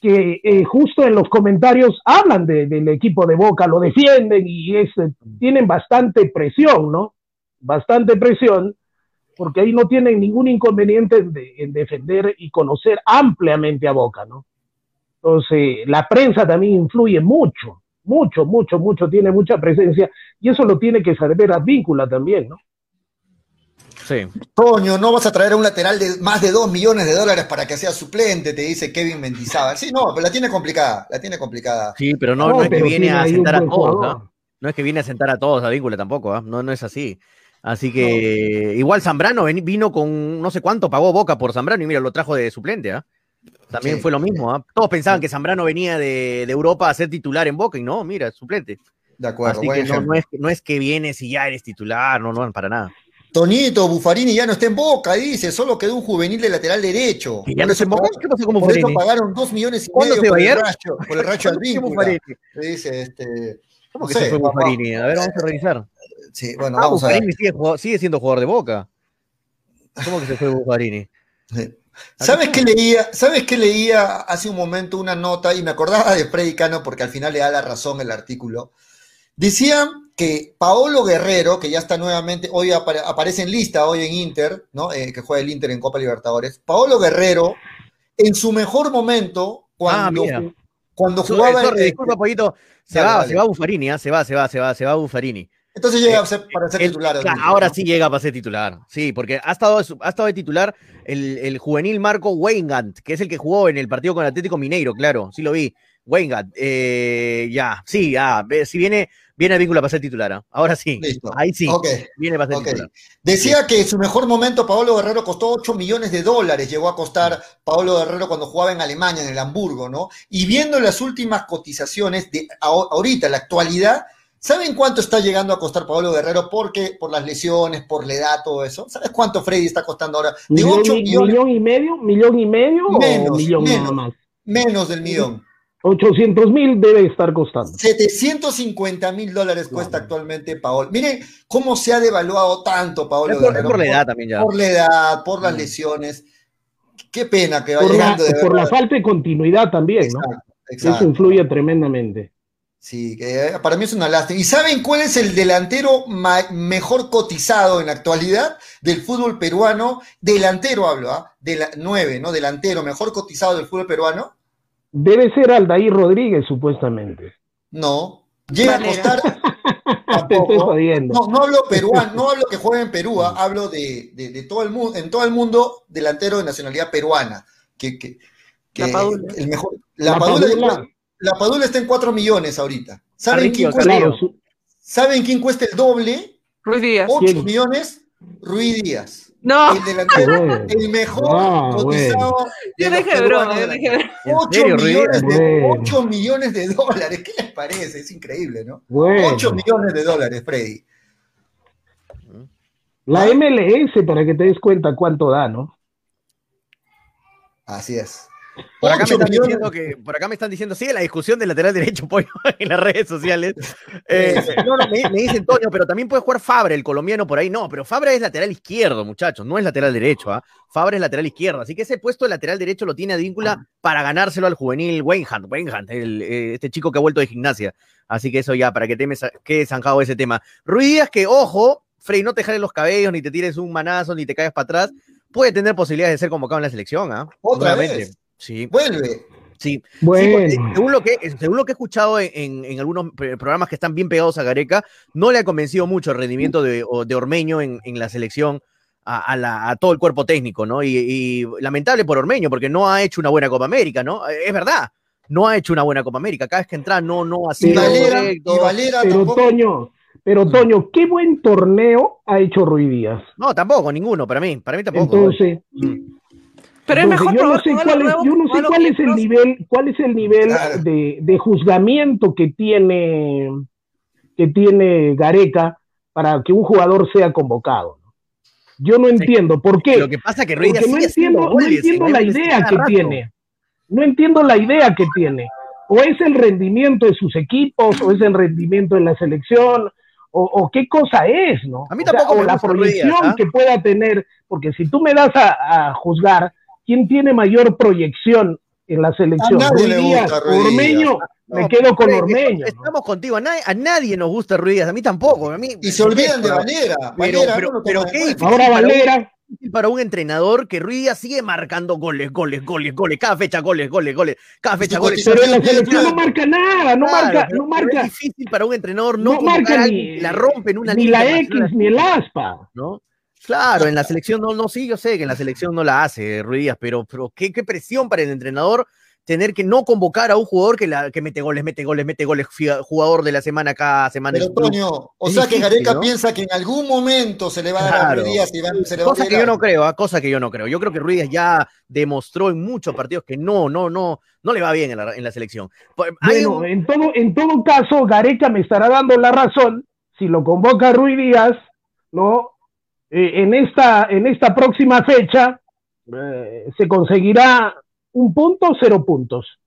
que eh, justo en los comentarios hablan de- del equipo de Boca, lo defienden y es, eh, tienen bastante presión, ¿no? Bastante presión, porque ahí no tienen ningún inconveniente en, de- en defender y conocer ampliamente a Boca, ¿no? Entonces, la prensa también influye mucho, mucho, mucho, mucho, tiene mucha presencia y eso lo tiene que saber Advíncula también, ¿no? Sí. Toño, no vas a traer a un lateral de más de 2 millones de dólares para que sea suplente, te dice Kevin Mendizábal. Sí, no, pero la tiene complicada, la tiene complicada. Sí, pero no, No, no es que viene a sentar a todos, jugador. ¿ah? No es que viene a sentar a todos a Víncula tampoco, ¿ah? no, no es así. Así que igual Zambrano vino con no sé cuánto pagó Boca por Zambrano y mira, lo trajo de suplente, ¿ah? También Sí. fue lo mismo, ¿ah? Todos pensaban que Zambrano venía de, de Europa a ser titular en Boca y no, mira, suplente. De acuerdo, Así que no, no es, no es que vienes y ya eres titular, no, no, para nada. Toñito, Buffarini ya no está en Boca, dice, solo quedó un juvenil de lateral derecho. ¿Que ya no en Boca? ¿Qué pasó con Por eso pagaron 2 millones y ¿Cuándo medio se va por el racho, por el racho al ¿Cuándo se? Dice, este, ¿Cómo no que sé, se fue Buffarini? A ver, vamos a revisar. Sí, bueno, Ah, vamos a ver. Sigue, siendo jugador de Boca. ¿Cómo que se fue Buffarini? Sí. ¿Sabes qué leía? ¿Sabes qué leía hace un momento una nota y me acordaba de Freddy Cano porque al final le da la razón el artículo? Decían que Paolo Guerrero, que ya está nuevamente, hoy apare- aparece en lista, hoy en Inter, ¿no? Eh, que juega el Inter en Copa Libertadores. Paolo Guerrero, en su mejor momento, cuando, Ah, cuando jugaba. sorry, en- disculpa. Se Dale, va, dale. se va Buffarini, ¿ah? se va, se va, se va, se va Buffarini. entonces llega eh, ser- para ser El- titular. claro, ahora ¿no? sí llega para ser titular. Sí, porque ha estado, ha estado de titular el, el juvenil Marco Weingart, que es el que jugó en el partido con el Atlético Mineiro, claro, sí lo vi. Weingart, eh, ya, sí, ya, si viene, viene el vínculo para ser titular. ¿ah? Ahora sí, Listo. ahí sí, Ok. viene para ser Ok. titular. Decía que en su mejor momento Paolo Guerrero costó 8 millones de dólares, llegó a costar Paolo Guerrero cuando jugaba en Alemania, en el Hamburgo, ¿no? Y viendo las últimas cotizaciones de a- ahorita, la actualidad, ¿saben cuánto está llegando a costar Paolo Guerrero? Porque por las lesiones, por la edad, todo eso. ¿Sabes cuánto Freddy está costando ahora? De ¿Millón, 8 y- millones, millón y medio? ¿Millón y medio o Menos, millón nada menos. más? menos del millón. 800 mil debe estar costando. 750 mil dólares cuesta actualmente Paolo. Miren cómo se ha devaluado tanto Paolo Es por, es Guerrero. por la edad también ya. por la edad, por las Mm. lesiones. Qué pena que va Por la, de por la falta de continuidad también, ¿no? Exacto, Eso influye tremendamente. Sí, que eh, para mí es una lástima. ¿Y saben cuál es el delantero mejor cotizado en la actualidad del fútbol peruano? Delantero hablo, ¿ah? De la, nueve, ¿no? Delantero mejor cotizado del fútbol peruano. Debe ser Aldair Rodríguez, supuestamente. No. Llega Valera. a costar. <laughs> Tampoco. No, no hablo peruano, no hablo que juegue en Perú, ah, hablo de, de- de todo el mundo, en todo el mundo, delantero de nacionalidad peruana. Que, que- que La Padula. el mejor. La, La Padula, Padula. la Padula está en 4 millones ahorita. ¿Saben quién, cuesta, ¿Saben quién cuesta el doble? Ruiz Díaz. 8 ¿Quién? millones, Ruiz Díaz. No. El delantero, <laughs> el mejor No, cotizado. Yo de dejé broma, peruanos yo del dejé año. broma. 8 serio, millones, de, Bueno. 8 millones de dólares. ¿Qué les parece? Es increíble, ¿no? Bueno. 8 millones de dólares, Freddy. La MLS, para que te des cuenta cuánto da, ¿no? Así es. Por acá, me 8 están diciendo que, por acá me están diciendo, sigue la discusión del lateral derecho, <laughs> pollo, en las redes sociales. Eh, no, no, me, me dice Antonio, pero también puede jugar Fabre, el colombiano, por ahí. No, pero Fabre es lateral izquierdo, muchachos, no es lateral derecho. ¿ah? Fabre es lateral izquierdo. Así que ese puesto de lateral derecho lo tiene Advíncula para ganárselo al juvenil Weinhand el, eh, este chico que ha vuelto de gimnasia. Así que eso ya, para que te me quede zanjado ese tema. Ruiz Díaz, que ojo, Frey, no te jales los cabellos, ni te tires un manazo, ni te caigas para atrás. Puede tener posibilidades de ser convocado en la selección, ¿ah? Otra Nuevamente. vez. Sí. Vuelve. Sí, Bueno. Sí, según, lo que, según lo que he escuchado en, en- algunos pre- programas que están bien pegados a Gareca, no le ha convencido mucho el rendimiento de, de Ormeño en, en la selección a, a la- a todo el cuerpo técnico, ¿no? Y, y lamentable por Ormeño, porque no ha hecho una buena Copa América, ¿no? Eh, Es verdad, no ha hecho una buena Copa América. Cada vez que entra, no, no ha Y sido Valera, correcto. y Valera Pero tampoco. Toño, pero Toño, qué buen torneo ha hecho Ruiz Díaz. No, tampoco, ninguno, para mí, para mí tampoco. Entonces, Mm. Pero es mejor yo no sé cuál es, nuevo, yo no sé cuál es el nivel, cuál es el nivel Claro. de, de juzgamiento que tiene que tiene Gareca para que un jugador sea convocado. ¿no? Yo no entiendo por qué. Lo que pasa es que Porque no entiendo, no goles entiendo en la idea que rato. tiene. No entiendo la idea que tiene. O es el rendimiento de sus equipos, o es el rendimiento de la selección, o, o qué cosa es, ¿no? A mí O sea, tampoco o me la proyección ¿ah? que pueda tener, porque si tú me das a, a juzgar quién tiene mayor proyección en la selección, A nadie Ruiz le Díaz gusta o Ruiz Ormeño, me quedo con Ormeño. ¿no? Estamos contigo, a nadie, a nadie nos gusta Ruiz Díaz, a mí tampoco. A mí, Y se olvidan de Valera. Pero, Valera pero, qué Ahora para un- Valera, para un entrenador que Ruiz Díaz sigue marcando goles, goles, goles, goles, cada fecha goles, goles, goles, cada fecha goles. pero en la selección no marca nada, no Claro, marca, no marca. Es difícil para un entrenador no, no marca a ni, alguien que la rompe en una ni la X ni el aspa. ¿no? Claro, en la selección no, no, sí, yo sé que en la selección no la hace Ruiz Díaz, pero, pero qué, qué presión para el entrenador tener que no convocar a un jugador que, la, que mete goles, mete goles, mete goles, jugador de la semana cada semana. Pero. Toño, o sea que Gareca ¿no? piensa que en algún momento se le va a dar a Claro. Ruiz Díaz y va- se le va a Cosa que yo no creo, ¿ah? cosa que yo no creo. Yo creo que Ruiz Díaz ya demostró en muchos partidos que no, no, no, no le va bien en la, en la selección. Pues, Bueno, un- en todo, en todo caso, Gareca me estará dando la razón si lo convoca Ruiz Díaz, ¿no? Eh, en, esta, en esta próxima fecha eh, se conseguirá un punto, cero puntos.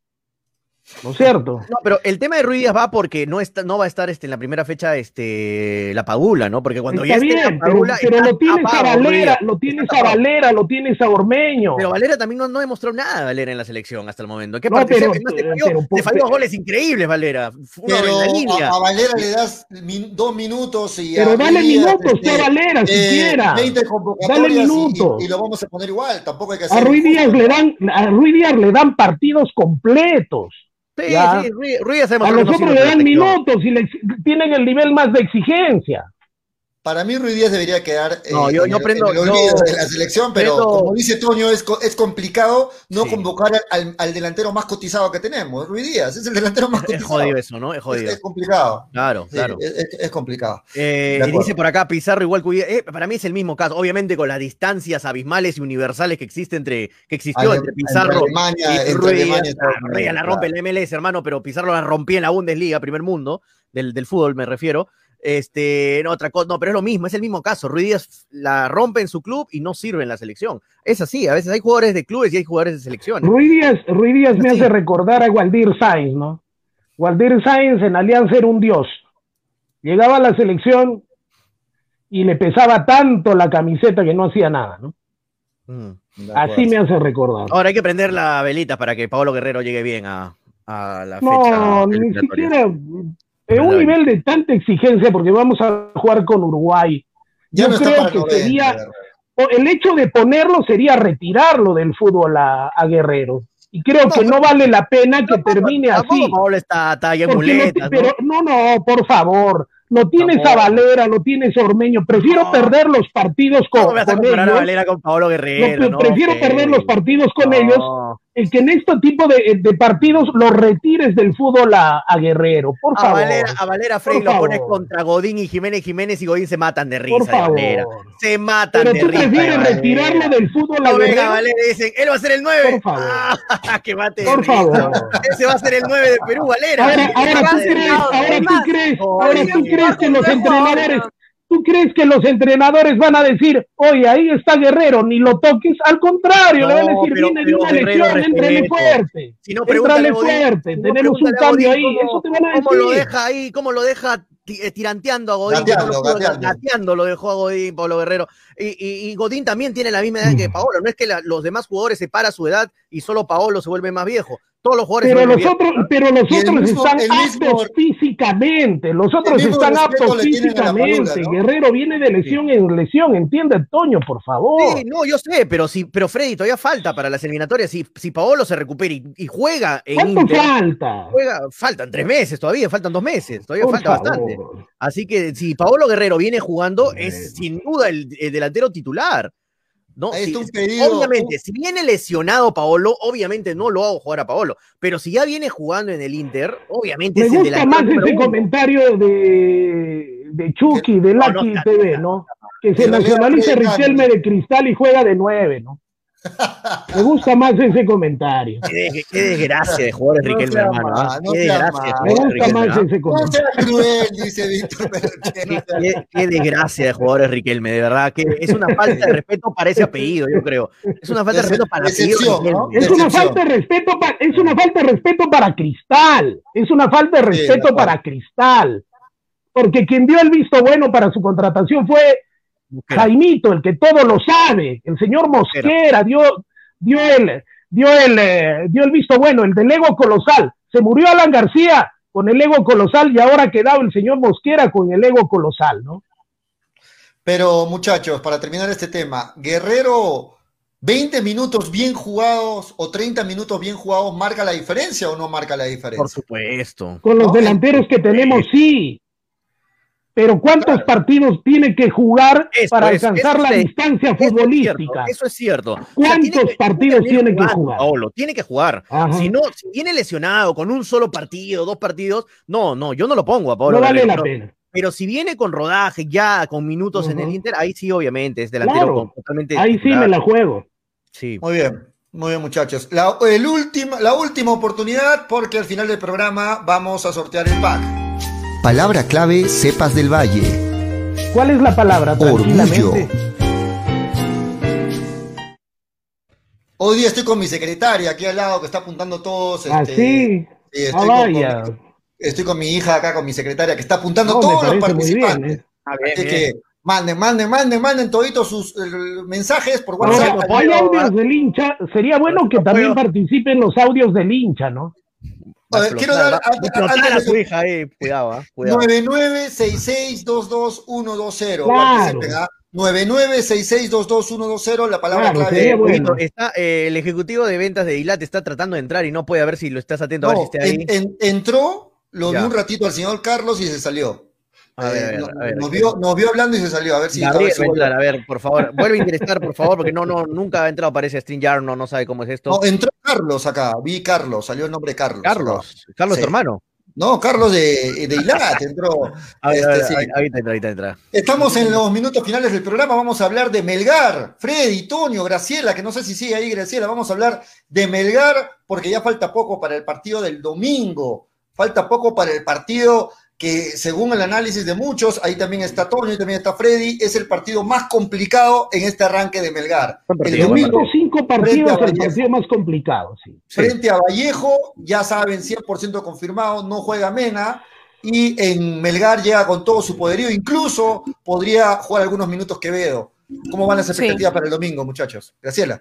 ¿No es cierto? No, pero el tema de Ruiz Díaz va porque no está, no va a estar este, en la primera fecha este, la Padula, ¿no? Porque cuando Está ya esté bien, la pero, Padula, pero lo tienes a Valera, lo tienes a. Valera, lo tienes a Ormeño. Pero Valera también no, no demostró nada, Valera, en la selección hasta el momento. ¿Qué No, pero- te falló, pero- te falló pero- goles increíbles, Valera. Pero en la línea. a, a Valera le das min- dos minutos y Pero a dale minutos, este, a Valera, eh, siquiera. 20 Dale minutos. y, y lo vamos a poner igual. Tampoco hay que A hacer. Ruiz Díaz le dan, a Ruiz Díaz le dan partidos completos. Sí, ya. sí, Ruiz, Ruiz A nosotros le dan minutos y le tienen el nivel más de exigencia. Para mí Ruiz Díaz debería quedar eh, No, yo- en, yo el, prendo- en el olvido yo de la selección, pero prendo- como dice Toño, es, es complicado no Sí. convocar al, al delantero más cotizado que tenemos. Ruiz Díaz es el delantero más Es cotizado. jodido eso, ¿no? Es Es, jodido. es complicado. Claro, Sí, claro. es, es- es complicado. Eh, y acuerdo. dice por acá Pizarro igual que. Eh, para mí es el mismo caso, obviamente con las distancias abismales y universales que existe entre que existió Ale- entre Pizarro Alemania, y entre Ruiz. Alemania y Claro, Estados Ruiz la Unidos, rompe en la MLS, hermano, pero Pizarro la rompía en la Bundesliga, primer mundo, del, del fútbol me refiero. Este, no, otra cosa, no, pero es lo mismo, es el mismo caso. Ruiz Díaz la rompe en su club y no sirve en la selección. Es así, a veces hay jugadores de clubes y hay jugadores de selecciones. Ruiz Díaz, Ruiz Díaz me hace recordar a Waldir Sainz, ¿no? Waldir Sainz en Alianza era un dios. Llegaba a la selección y le pesaba tanto la camiseta que no hacía nada, ¿no? Mm. Así me hace recordar. Ahora hay que prender la velita para que Pablo Guerrero llegue bien a, a la fecha. No, ni siquiera en un nivel de tanta exigencia, porque vamos a jugar con Uruguay. Ya Yo no creo que 90, sería- el hecho de ponerlo sería retirarlo del fútbol a, a Guerrero. Y creo No, que no vale la pena que termine así. Está, está muletas, ¿no? pero no, no, por favor. Lo tienes a Valera, lo tienes a Ormeño. Prefiero No. perder los partidos con, ¿Cómo me vas a con a. Valera con Pablo Lo Guerrero? pre- no, prefiero perder los partidos con No. ellos el que en este tipo de, partidos lo retires del fútbol a, Guerrero, por a favor. Valera, a Valera Frey lo pones contra Godín y Jiménez Jiménez y Godín se matan de risa. Por favor. Se matan Pero de tú prefieres retirarlo del fútbol a Guerrero. Valera dicen, él va a ser el 9. Por favor. Ah, <laughs> que mate Por favor. Ese va a ser el 9 de Perú, Valera. Ahora, ahora tú crees, ahora tú crees, ahora tú crees que los entrenadores ¿Tú crees que los entrenadores van a decir, oye, ahí está Guerrero, ni lo toques? Al contrario, le van a decir, viene de una lesión, entrele fuerte. Si no, Entrale fuerte, tenemos un cambio ahí. Eso te van a decir. ¿Cómo lo deja ahí? ¿Cómo lo deja eh, tiranteando a Godín? Gateando, lo dejó a Godín, Pablo Guerrero. Y, Godín también tiene la misma edad que. Paolo. No es que los demás jugadores se para su edad y solo Paolo se vuelve más viejo todos los jugadores. Pero los otros, pero los otros están aptos físicamente, los otros están aptos físicamente. Guerrero viene de lesión en lesión, entiende, Toño, por favor. Sí, no, yo sé, pero si, pero Freddy, todavía falta para las eliminatorias. Si, si Paolo se recupera y, juega en ¿Cuánto falta? Juega, faltan tres meses todavía, faltan dos meses, todavía falta bastante. Así que si Paolo Guerrero viene jugando, es sin duda el delantero titular. ¿no? obviamente, si viene lesionado Paolo, obviamente no lo hago jugar a Paolo, pero si ya viene jugando en el Inter, obviamente Me es gusta más ese comentario de, de Chucky, de Lucky TV, ¿no? Que se nacionaliza Richelme de Cristal y juega de nueve, ¿no? Me gusta más ese comentario. Qué, desgracia de jugadores no Riquelme, hermano. qué desgracia. Me gusta más ese comentario. No sea cruel, dice Víctor. Qué, desgracia de jugadores Riquelme, de verdad. Que es una falta de respeto para ese apellido, yo creo. Es una falta de respeto para apellido. Es una falta de respeto para, es una falta de respeto para Cristal. Es una falta de respeto para Cristal. Porque quien dio el visto bueno para su contratación fue Jaimito, el que todo lo sabe, el señor Mosquera dio, dio, el, dio, el, eh, dio el visto bueno, el del ego colosal. Se murió Alan García con el ego colosal y ahora ha quedado el señor Mosquera con el ego colosal, ¿no? Pero muchachos, para terminar este tema, Guerrero, 20 minutos bien jugados o 30 minutos bien jugados, ¿marca la diferencia o no marca la diferencia? Por supuesto. Con los delanteros que tenemos, sí pero ¿cuántos partidos tiene que jugar para alcanzar la distancia futbolística? eso es cierto. ¿Cuántos partidos tiene que jugar? Paolo, tiene que jugar. Si no, si viene lesionado con un solo partido, dos partidos, no, no, yo no lo pongo a Paolo. No vale la pena. Pero si viene con rodaje, ya con minutos en el Inter, ahí sí, obviamente, es delantero totalmente. Ahí sí me la juego. Sí. Muy bien. Muy bien, muchachos. La, el la última oportunidad, porque al final del programa vamos a sortear el pack. Palabra clave, cepas del valle. ¿Cuál es la palabra? Orgullo. Hoy día estoy con mi secretaria aquí al lado que está apuntando todos. Ah, este, sí. estoy, ah, con, estoy, con, mi hija acá, con mi secretaria, que está apuntando todos los participantes. ¿eh? Ah, Así que manden, manden, manden, manden toditos sus mensajes por WhatsApp. hay audios del hincha. Sería bueno que también participen los audios del hincha, ¿no? A ver, quiero dar. Antes a su hija ahí, cuidado, ¿eh? cuidado. 9966222120. 9966222120, la palabra clave. Está, eh, el ejecutivo de ventas de Dilat está tratando de entrar y no puede ver si lo estás atento a ver si está ahí. entró, lo vi un ratito al señor Carlos y se salió. A ver, a ver, nos, vio, nos, vio, hablando y se salió. A ver si. Gabriel, a, ver, a ver, por favor. Vuelve a ingresar, por favor, porque no, no, nunca ha entrado, parece StreamYard, no, no sabe cómo es esto. No, entró Carlos acá, vi Carlos, salió el nombre Carlos. Carlos, Carlos, tu hermano. No, Carlos de, de Ilat entró. <laughs> a ver, este, a ver, ahorita entra, ahorita entra. Estamos en los minutos finales del programa. Vamos a hablar de Melgar, Freddy, Tonio, Graciela, que no sé si sigue ahí, Graciela. Vamos a hablar de Melgar porque ya falta poco para el partido del domingo. Falta poco para el partido que según el análisis de muchos, ahí también está Toño y también está Freddy, es el partido más complicado en este arranque de Melgar. El domingo cinco partidos el partido más complicado, sí. Frente a Vallejo, ya saben, 100% confirmado, no juega Mena, y en Melgar llega con todo su poderío, incluso podría jugar algunos minutos Quevedo. ¿Cómo van las expectativas para el domingo, muchachos? Graciela.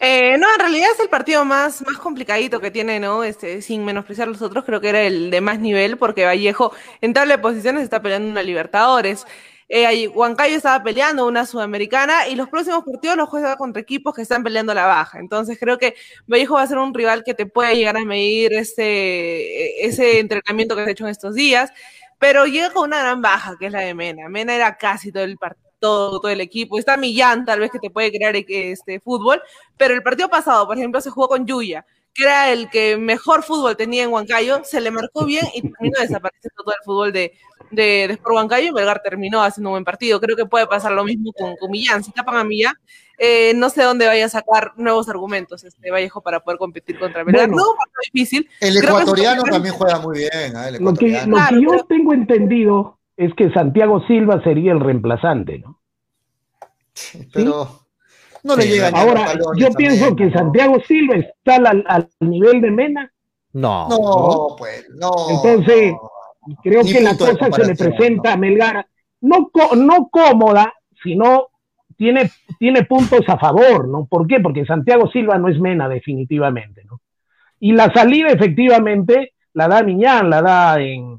Eh, no, en realidad es el partido más, más complicadito que tiene, ¿no? Este, sin menospreciar los otros, creo que era el de más nivel, porque Vallejo en tal de posiciones está peleando una Libertadores. Eh, Huancayo estaba peleando una Sudamericana y los próximos partidos los juega contra equipos que están peleando la baja. Entonces creo que Vallejo va a ser un rival que te puede llegar a medir ese, ese entrenamiento que has hecho en estos días, pero llega con una gran baja, que es la de Mena. Mena era casi todo el partido todo, todo el equipo. Está Millán, tal vez que te puede crear este fútbol, pero el partido pasado, por ejemplo, se jugó con Yuya, que era el que mejor fútbol tenía en Huancayo, se le marcó bien y terminó desapareciendo todo el fútbol de, de, de Sport Huancayo y Melgar terminó haciendo un buen partido. Creo que puede pasar lo mismo con, con Millán. Si tapan a Millán, eh, no sé dónde vaya a sacar nuevos argumentos este Vallejo para poder competir contra Melgar. Bueno, no, es difícil. El Creo ecuatoriano es- también juega muy bien. ¿ah? El Lo que, ecuatoriano. lo que yo pero- tengo entendido es que Santiago Silva sería el reemplazante, ¿no? Pero no le Sí, llegan Ahora, balones yo a pienso Mena, que ¿no? Santiago Silva está al, al nivel de Mena, No. No, pues, no. Entonces, no. creo Ni que la cosa se le presenta ¿no? a Melgar, no, no cómoda, sino tiene, tiene puntos a favor, ¿no? ¿Por qué? Porque Santiago Silva no es Mena, definitivamente, ¿no? Y la salida, efectivamente, la da Miñán, la da en,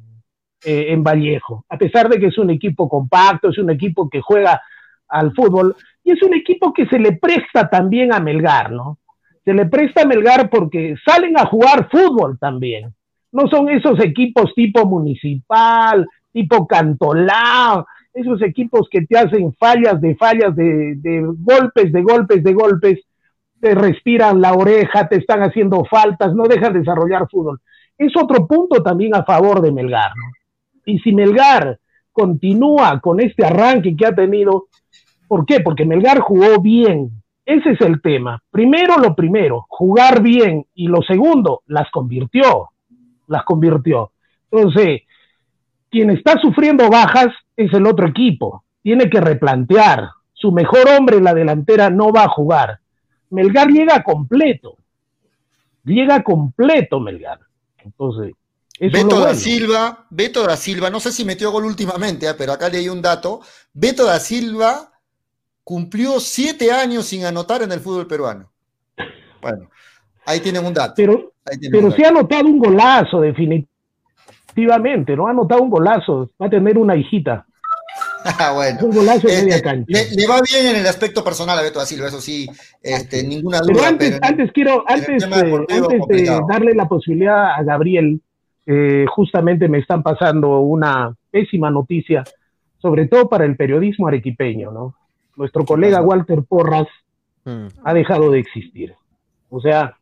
eh, en Vallejo, a pesar de que es un equipo compacto, es un equipo que juega al fútbol, y es un equipo que se le presta también a Melgar, ¿no? Se le presta a Melgar porque salen a jugar fútbol también. No son esos equipos tipo municipal, tipo cantolao, esos equipos que te hacen fallas de fallas, de, de golpes, de golpes, de golpes, te respiran la oreja, te están haciendo faltas, no dejan desarrollar fútbol. Es otro punto también a favor de Melgar, ¿no? Y si Melgar continúa con este arranque que ha tenido, ¿por qué? Porque Melgar jugó bien. Ese es el tema. Primero lo primero, jugar bien. Y lo segundo, las convirtió. Las convirtió. Entonces, quien está sufriendo bajas es el otro equipo. Tiene que replantear. Su mejor hombre en la delantera no va a jugar. Melgar llega completo. Llega completo Melgar. Entonces, eso es Beto da. Silva, Beto da Silva, no sé si metió gol últimamente, ah, pero acá leí un dato. Beto da Silva cumplió siete años sin anotar en el fútbol peruano. Bueno, ahí tienen un dato. Pero, pero sí ha anotado un golazo, definitivamente, ¿no? Ha anotado un golazo. Va a tener una hijita. Ah, <laughs> bueno. Un golazo de Este, media cancha. le, le va bien en el aspecto personal a Beto da Silva, eso sí, este, ninguna duda. Pero antes, pero antes quiero, antes, eh, antes de darle la posibilidad a Gabriel, eh, justamente me están pasando una pésima noticia, sobre todo para el periodismo arequipeño, ¿no? Nuestro colega? Walter Porras Mm. ha dejado de existir. O sea,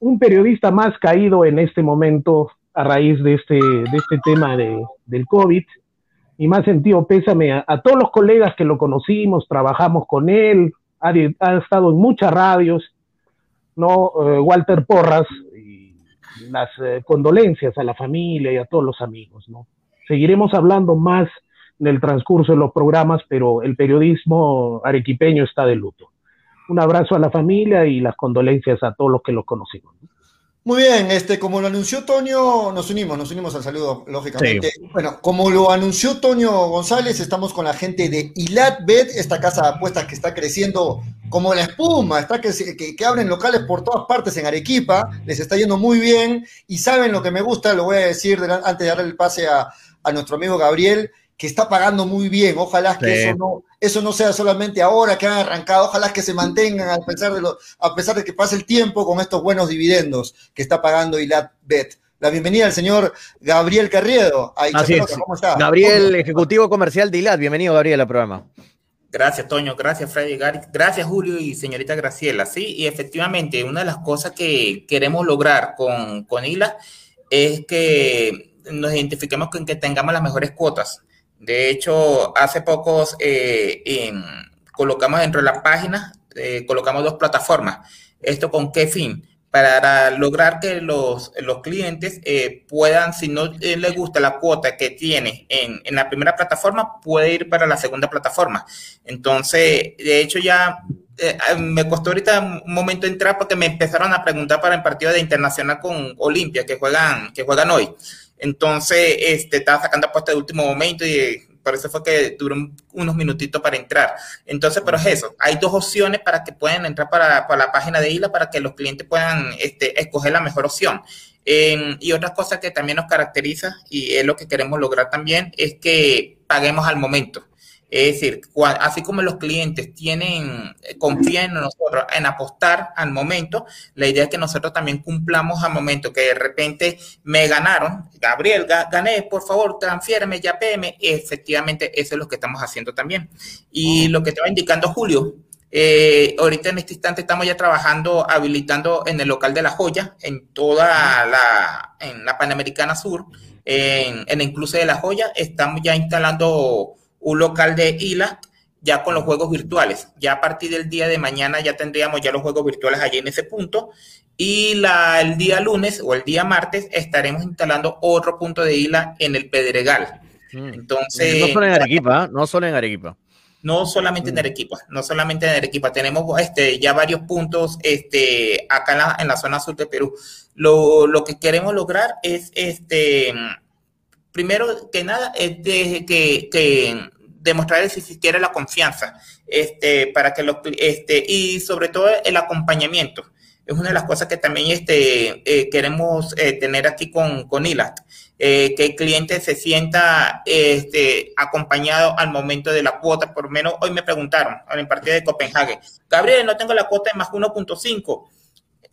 un periodista más caído en este momento a raíz de este, de este tema de, del COVID. Y más sentido pésame a, a todos los colegas que lo conocimos, trabajamos con él, ha, estado en muchas radios, ¿no? Eh, Walter Porras, las eh, condolencias a la familia y a todos los amigos, ¿no? Seguiremos hablando más en el transcurso de los programas, pero el periodismo arequipeño está de luto. Un abrazo a la familia y las condolencias a todos los que los conocimos. ¿no? Muy bien, este, como lo anunció Toño, nos unimos, nos unimos al saludo, lógicamente. Bueno, como lo anunció Toño González, estamos con la gente de Ilatbet, esta casa de apuestas que está creciendo como la espuma, está que, que, que abren locales por todas partes en Arequipa, les está yendo muy bien y saben lo que me gusta, lo voy a decir antes de darle el pase a, a nuestro amigo Gabriel, que está pagando muy bien, ojalá que Sí. eso no, eso no sea solamente ahora que han arrancado, ojalá que se mantengan a pesar de lo, a pesar de que pase el tiempo con estos buenos dividendos que está pagando Ilatbet. La bienvenida al señor Gabriel Carriedo. Así es. ¿Cómo está? Gabriel, ejecutivo comercial de ILAT. Bienvenido, Gabriel, al programa. Gracias, Toño. Gracias, Freddy. Gar- Gracias, Julio y señorita Graciela. Sí, y efectivamente, una de las cosas que queremos lograr con, con ILA es que nos identifiquemos con que tengamos las mejores cuotas. De hecho, hace pocos eh, em, colocamos dentro de la página, eh, colocamos dos plataformas. ¿Esto con qué fin? Para lograr que los, los clientes eh, puedan, si no eh, les gusta la cuota que tiene en, en la primera plataforma, puede ir para la segunda plataforma. Entonces, de hecho, ya eh, me costó ahorita un momento entrar porque me empezaron a preguntar para el partido de internacional con Olimpia, que juegan, que juegan hoy. Entonces, este, estaba sacando apuestas de último momento y eh, por eso fue que duró un- unos minutitos para entrar. Entonces, pero es eso. Hay dos opciones para que puedan entrar para, para la página de ILA para que los clientes puedan este, escoger la mejor opción. Eh, y otra cosa que también nos caracteriza y es lo que queremos lograr también es que paguemos al momento. Es decir, así como los clientes tienen, eh, confían en nosotros en apostar al momento, la idea es que nosotros también cumplamos al momento que de repente me ganaron, Gabriel, gané, por favor, transfiéreme, ya PM. Efectivamente, eso es lo que estamos haciendo también. Y lo que estaba indicando Julio, eh, ahorita en este instante estamos ya trabajando, habilitando en el local de La Joya, en toda la, en la Panamericana Sur, en, en el Incluso de La Joya, estamos ya instalando un local de ILA ya con los juegos virtuales. Ya a partir del día de mañana ya tendríamos ya los juegos virtuales allí en ese punto. Y la, el día lunes o el día martes estaremos instalando otro punto de ILA en el Pedregal. Mm. Entonces. No solo en Arequipa, no solo en Arequipa. No solamente en mm. Arequipa, no solamente en Arequipa. Tenemos este, ya varios puntos este, acá en la, en la zona sur de Perú. Lo, lo, que queremos lograr es, este, primero que nada, es de, que, que demostrar si siquiera la confianza, este, para que los, este, y sobre todo el acompañamiento. Es una de las cosas que también este, eh, queremos eh, tener aquí con, con ILAT, eh, que el cliente se sienta este, acompañado al momento de la cuota. Por lo menos hoy me preguntaron en el partido de Copenhague, Gabriel, no tengo la cuota de más 1.5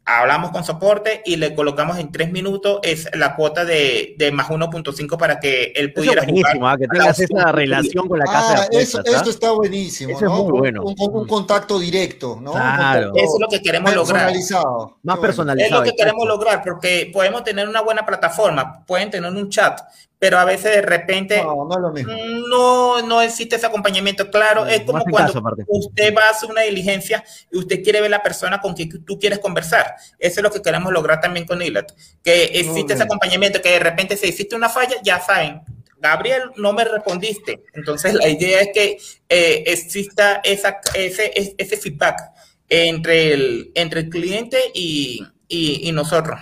hablamos con soporte y le colocamos en tres minutos es la cuota de, de más 1.5 para que él pudiera eso buenísimo, ¿ah? que tengas esa relación con la casa ah, eso, eso, está buenísimo eso ¿no? es muy bueno. Un, un, contacto directo ¿no? Claro. eso es lo que queremos lograr personalizado. más personalizado es lo que queremos lograr porque podemos tener una buena plataforma pueden tener un chat pero a veces de repente no, no, existe ese acompañamiento. Claro, es como cuando usted va a hacer una diligencia y usted quiere ver la persona con quien tú quieres conversar. Eso es lo que queremos lograr también con ILAT, que existe ese acompañamiento, que de repente si existe una falla, ya saben, Gabriel, no me respondiste. Entonces, la idea es que eh, exista esa, ese, ese feedback entre el, entre el cliente y, y nosotros.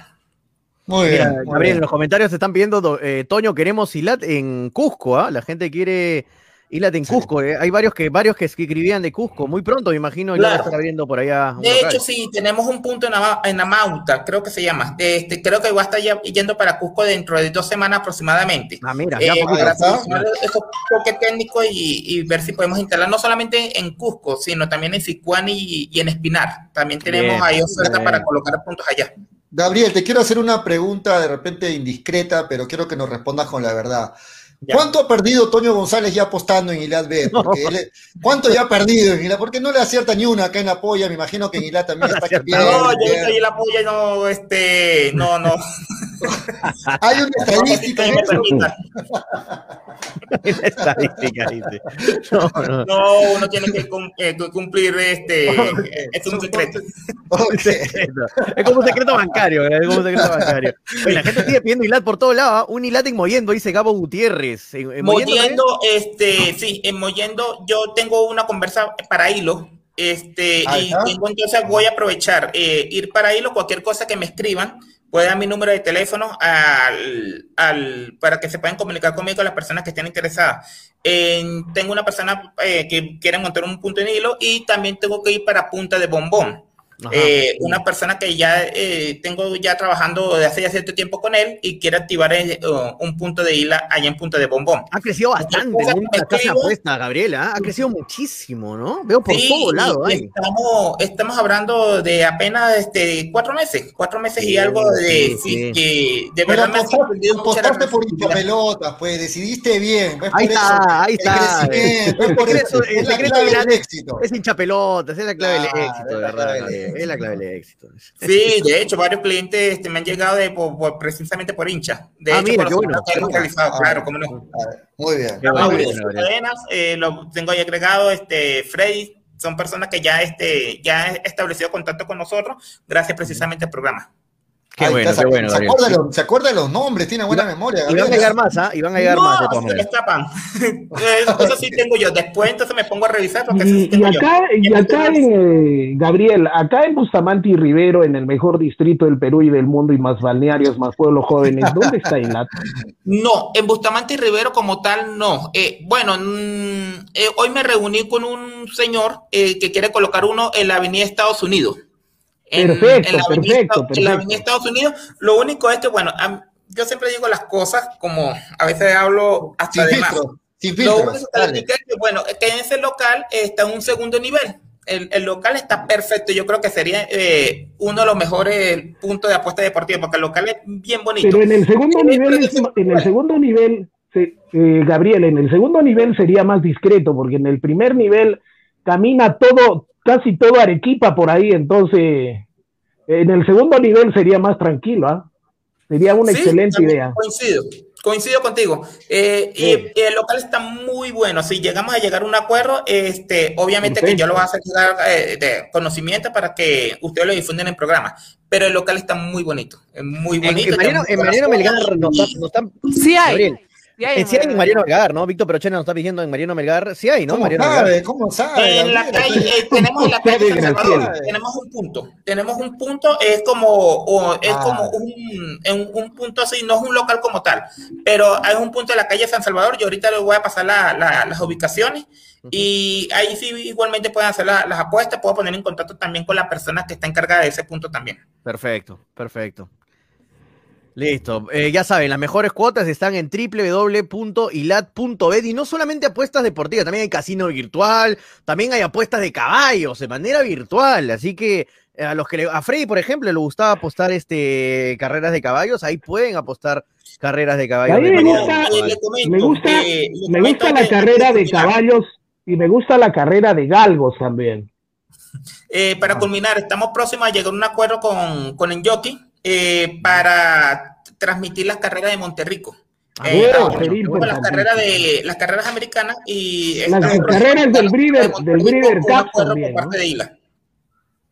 Muy bien. Gabriel, en los comentarios se están pidiendo, eh, Toño, queremos ILAT en Cusco, ¿ah? La gente quiere ILAT en Cusco. Eh. Hay varios que varios que escribían de Cusco. Muy pronto, me imagino, ya estar abriendo por allá. De hecho, sí, tenemos un punto en, en Amauta, creo que se llama. Este, creo que va a estar yendo para Cusco dentro de dos semanas aproximadamente. Ah, mira, ya eh, para solucionar esos toque técnico y, y, ver si podemos instalar no solamente en Cusco, sino también en Sicuán y, y en Espinar. También tenemos ahí oferta para colocar puntos allá. Gabriel, te quiero hacer una pregunta de repente indiscreta, pero quiero que nos respondas con la verdad. ¿Cuánto ha perdido Toño González ya apostando en Ilat B? ¿Cuánto ya ha perdido en Ilat? Porque no le acierta ni una acá en la polla, me imagino que en Ilat también <laughs> está que No, yo estoy en la polla no, este, no, no. <laughs> Hay una estadística en eso. <laughs> estadística, dice. No, no. no, uno tiene que eh, cumplir este. Es un secreto. Es como un secreto bancario, es como un secreto bancario. la gente sigue pidiendo Ilat por todos lados. ¿ah? Un Ilat en Moyendo, dice Gabo Gutiérrez. ¿En, Moyendo, este, sí, en Moyendo yo tengo una conversa para hilo. Este, y tengo, entonces voy a aprovechar, eh, ir para hilo, cualquier cosa que me escriban puede dar mi número de teléfono al, al, para que se puedan comunicar conmigo las personas que estén interesadas. tengo una persona eh, que quiere montar un punto en hilo y también tengo que ir para Punta de Bombón. Eh, una persona que ya eh, tengo ya trabajando desde hace ya cierto tiempo con él y quiere activar eh, un punto de isla allá en Punta de Bombón. Ha crecido bastante la casa apuesta, Gabriela, ha crecido muchísimo, ¿no? Veo por todo lado. Estamos, estamos hablando de apenas este, cuatro meses, cuatro meses y algo de, sí, que de verdad me ha por pelotas, pues decidiste bien. ahí está, ahí está. Es, la clave del éxito. Es hincha pelotas, es la clave del éxito, de verdad es la clave del éxito. Sí, de hecho, varios clientes este, me han llegado de, por, precisamente por hincha. De ah, hecho, mira, qué bueno. Realizado, claro, cómo no. Muy bien. Cadenas, eh, lo tengo ahí agregado, este, Freddy, son personas que ya, este, ya han establecido contacto con nosotros gracias precisamente al programa. Qué bueno, qué bueno. Se acuerda, los, se acuerda, de los nombres, tiene buena memoria. Y van a llegar más, ¿ah? Y van a llegar no, más. No, se me escapan. <laughs> eso sí tengo yo. Después entonces me pongo a revisar. Porque y, y acá, yo. y acá en, eh, Gabriel, acá en Bustamante y Rivero, en el mejor distrito del Perú y del mundo, y más balnearios, más pueblos jóvenes, ¿dónde está INAT? <laughs> No, en Bustamante y Rivero como tal, no. Eh, bueno, mm, eh, hoy me reuní con un señor eh, que quiere colocar uno en la avenida Estados Unidos. En, perfecto, en la avenida, perfecto, En la avenida Estados Unidos, lo único es que, bueno, yo siempre digo las cosas como a veces hablo hasta sin de filtro, más. Sin Lo filtros, único que es que, bueno, que en ese local está en un segundo nivel. El, el local está perfecto. Yo creo que sería eh, uno de los mejores puntos de apuesta deportiva, porque el local es bien bonito. Pero en el segundo nivel, es- en el segundo nivel, se- eh, Gabriel, en el segundo nivel sería más discreto, porque en el primer nivel camina todo, casi todo Arequipa por ahí, entonces en el segundo nivel sería más tranquilo, ¿ah? Sería una Sí, excelente idea. Coincido, coincido contigo. Eh, y- Sí. y el local está muy bueno. Si llegamos a llegar a un acuerdo, este, obviamente que yo lo voy a hacer llegar eh, de conocimiento para que ustedes lo difunden en el programa. Pero el local está muy bonito, es muy bonito. en Mariano, en Mariano Melgar nos, está- nos están. Sí hay. Gabriel, Sí hay, eh, sí hay en Mariano Melgar, ¿no? Víctor Perochena nos está diciendo en Mariano Melgar. Sí hay, ¿no? ¿Cómo Mariano sabe? Melgar. ¿Cómo sabe? En la calle, eh, tenemos en la <laughs> calle San Salvador, tenemos un punto, tenemos un punto, es como, o- es Ah. como un, en un punto así, no es un local como tal, pero hay un punto de la calle San Salvador, yo ahorita les voy a pasar la- la- las ubicaciones y ahí sí igualmente pueden hacer la- las apuestas, puedo poner en contacto también con la persona que está encargada de ese punto también. Perfecto, perfecto. Listo. Eh, ya saben, las mejores cuotas están en www.ilat.bet y no solamente apuestas deportivas, también hay casino virtual, también hay apuestas de caballos de manera virtual. Así que eh, a los que le, a Freddy, por ejemplo, le gustaba apostar este carreras de caballos, ahí pueden apostar carreras de caballos. A mí me gusta- Me gusta, eh, me gusta la carrera de caballos y me gusta la carrera de galgos también. Eh, para culminar, estamos próximos a llegar a un acuerdo con, con Enjoki eh, para transmitir las carreras de Monterrico. Ah, Eh, bueno, las carreras de las carreras americanas y Las carreras del Breeder- Monterrico del Breeder Cup también, de.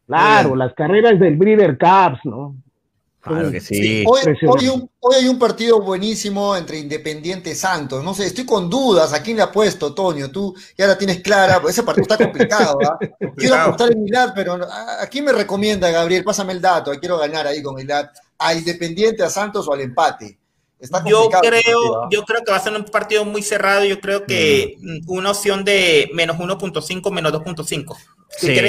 Claro, las carreras del Breeder Cups, ¿no? Claro que sí. Hoy, Impresionante. hoy un- hoy hay un partido buenísimo entre Independiente y Santos. No sé, estoy con dudas. ¿A quién le apuesto, Toño? Tú ya la tienes clara. pues Ese partido está complicado. ¿ah? <laughs> Quiero apostar en Milad, pero ¿a a quién me recomienda, Gabriel? Pásame el dato. Quiero ganar ahí con Milad. ¿A Independiente, a Santos o al empate? Está Yo creo, ¿ah? yo creo que va a ser un partido muy cerrado. Yo creo que mm, una opción de menos 1.5, menos 2.5. Si Sí.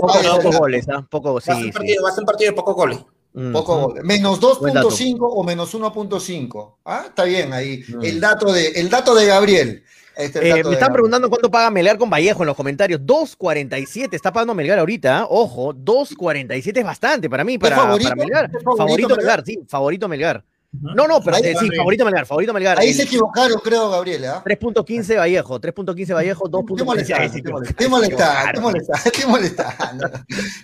Pocos goles, ¿ah? Poco, va, a ser sí, sí. partido, va a ser un partido de pocos goles. Mm, Poco mm. Menos Buen dato. 2.5 o menos 1.5. Ah, está bien ahí. Mm. El dato de, el dato de Gabriel. Este es el Eh, dato me de están Gabriel. preguntando cuánto paga Melgar con Vallejo en los comentarios. 2.47 está pagando Melgar ahorita. ¿ah? Ojo, 2.47 es bastante para mí, para, favorito? para Melgar. ¿Es favorito Favorito, Melgar? Melgar? sí, favorito Melgar. No, no, pero Ahí- eh, sí, favorito Melgar, favorito Melgar. Ahí El se equivocaron, creo, Gabriel. ¿ah? 3.15 Vallejo, 3.15 Vallejo, Te 2.15 molestando, te molestando, te molestando, te molestando, te molestando.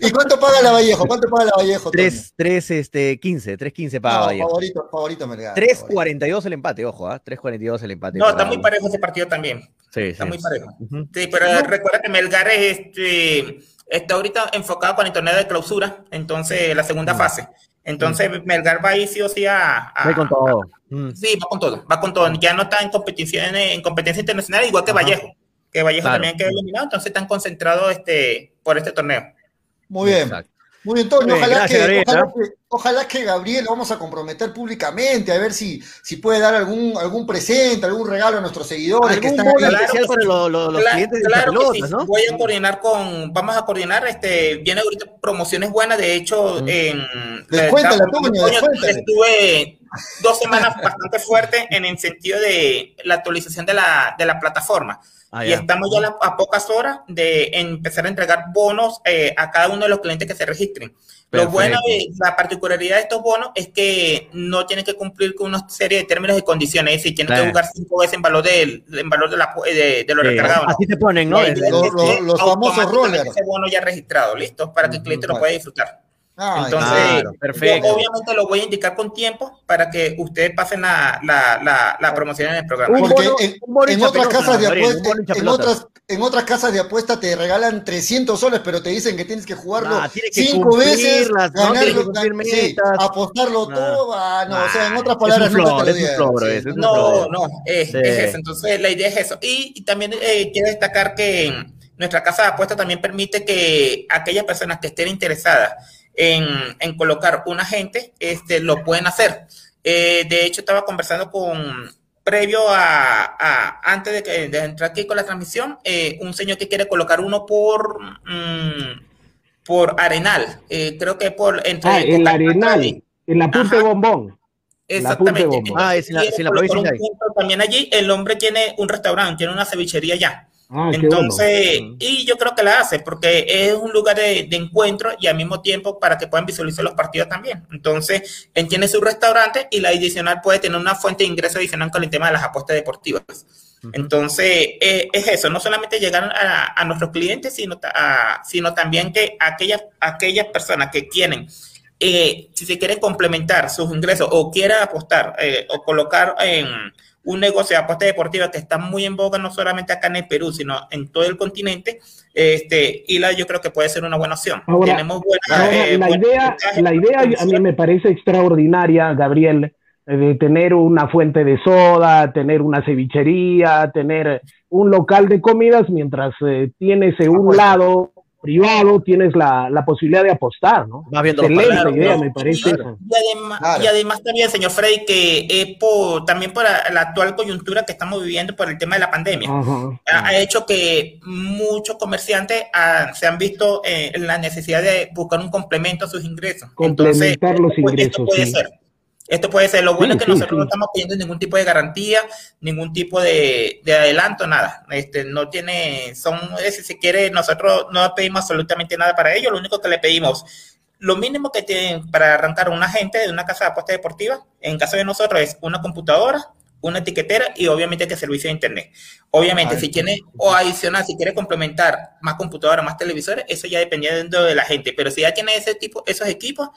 ¿Y cuánto paga la Vallejo? ¿Cuánto paga la Vallejo? Toño? 3, 3, este, 15, 3.15 paga No, Vallejo. favorito, favorito Melgar. favorito. 3.42 el empate, ojo, ¿ah? 3.42 el empate. No, está muy parejo ese partido también. Sí, Está sí. muy parejo. Sí, pero recuerda que Melgar es, este, está ahorita enfocado con el torneo de clausura, entonces la segunda fase. Entonces Melgar va ahí sí o sí a, a- Voy con todo. Mm. Sí, va con todo, va con todo. Ya no está en competición, en competencia internacional, igual que Ajá. Vallejo. Que Vallejo Claro. también quedó eliminado, entonces están concentrados este, por este torneo. Muy bien. Exacto. Muy bien, bien, Ojalá, gracias, que, Gabriel, ojalá, que, ojalá que Gabriel lo vamos a comprometer públicamente, a ver si, si puede dar algún, algún presente, algún regalo a nuestros seguidores que Algún están bono ahí. Claro especial que para sí. lo- lo- los Cla- clientes de claro que pelotas, sí. ¿no? Voy a coordinar con, vamos a coordinar, este, viene ahorita promociones buenas, de hecho, Mm. en Descuéntala, la- Toño, estuve dos semanas bastante fuerte en el sentido de la actualización de la, de la plataforma. Ah, y estamos ya a pocas horas de empezar a entregar bonos eh, a cada uno de los clientes que se registren. Perfecto. Lo bueno de la particularidad de estos bonos es que no tienen que cumplir con una serie de términos y condiciones, es decir, tienen Claro. que jugar cinco veces en valor del, en valor de, la, de, de lo Sí, recargado. ¿no? Así te ponen, ¿no? La El- idea el- Lo- es lo- que los famosos rollers. Ese bono ya registrado, listo, para que el cliente lo pueda disfrutar. Ah, Entonces, claro, yo perfecto. obviamente lo voy a indicar con tiempo para que ustedes pasen la, la, la, la promoción en el programa. Porque en, otras casas de apuesta, en otras, en otras casas de apuesta te regalan 300 soles, pero te dicen que tienes que jugarlo Ah, tiene que cinco veces, las- ¿no? Ganarlo, sí, apostarlo Ah. todo, ah, no, o sea, en Ah, otras es palabras un nunca flor, te sí, no, No, es, Sí. es eso. Entonces, la idea es eso. Y, y también eh, quiero destacar que nuestra casa de apuestas también permite que aquellas personas que estén interesadas en, en colocar un agente, este, lo pueden hacer. Eh, de hecho, estaba conversando con, previo a, a- antes de, que, de entrar aquí con la transmisión, eh, un señor que quiere colocar uno por, mm, por Arenal. Eh, creo que por entre Ah, el Arenal, y- el apunte Ajá. bombón. Exactamente. Ah, es en la, es en la provincia de ahí. También allí el hombre tiene un restaurante, tiene una cevichería allá. Ah, Entonces, bueno. y yo creo que la hace porque es un lugar de, de encuentro y al mismo tiempo para que puedan visualizar los partidos también. Entonces, él tiene su restaurante y la adicional puede tener una fuente de ingreso adicional con el tema de las apuestas deportivas. Entonces, eh, es eso, no solamente llegar a, a nuestros clientes, sino, a- sino también que aquellas, aquellas personas que quieren, eh, si se quieren complementar sus ingresos o quieren apostar eh, o colocar en un negocio de apuesta deportiva que está muy en boga, no solamente acá en el Perú, sino en todo el continente, este, ILA yo creo que puede ser una buena opción. Ahora, Tenemos buena, Ahora, eh, la, idea, la idea a mí me parece extraordinaria, Gabriel, eh, de tener una fuente de soda, tener una cevichería, tener un local de comidas, mientras eh, tienes en un lado privado, tienes la, la posibilidad de apostar, ¿no? Viendo los Excelente idea, me parece. y, eso. y además, Claro. y además también, señor Freddy, que es por, también por la, actual coyuntura que estamos viviendo por el tema de la pandemia. Ajá. Ha, ha hecho que muchos comerciantes se han visto eh, en la necesidad de buscar un complemento a sus ingresos. Complementar los esto ingresos, puede sí. ser. Esto puede ser. Lo bueno Sí, es que sí, nosotros no estamos pidiendo ningún tipo de garantía, ningún tipo de, de adelanto, nada. Este, no tiene, son, si se quiere, nosotros no pedimos absolutamente nada para ello. Lo único que le pedimos, lo mínimo que tienen para arrancar un agente de una casa de apuestas deportiva, en caso de nosotros, es una computadora, una etiquetera y obviamente que servicio de internet. Obviamente, si tiene, o adicional, si quiere complementar más computadoras, más televisores, eso ya dependiendo de la gente. Pero si ya tiene ese tipo, esos equipos,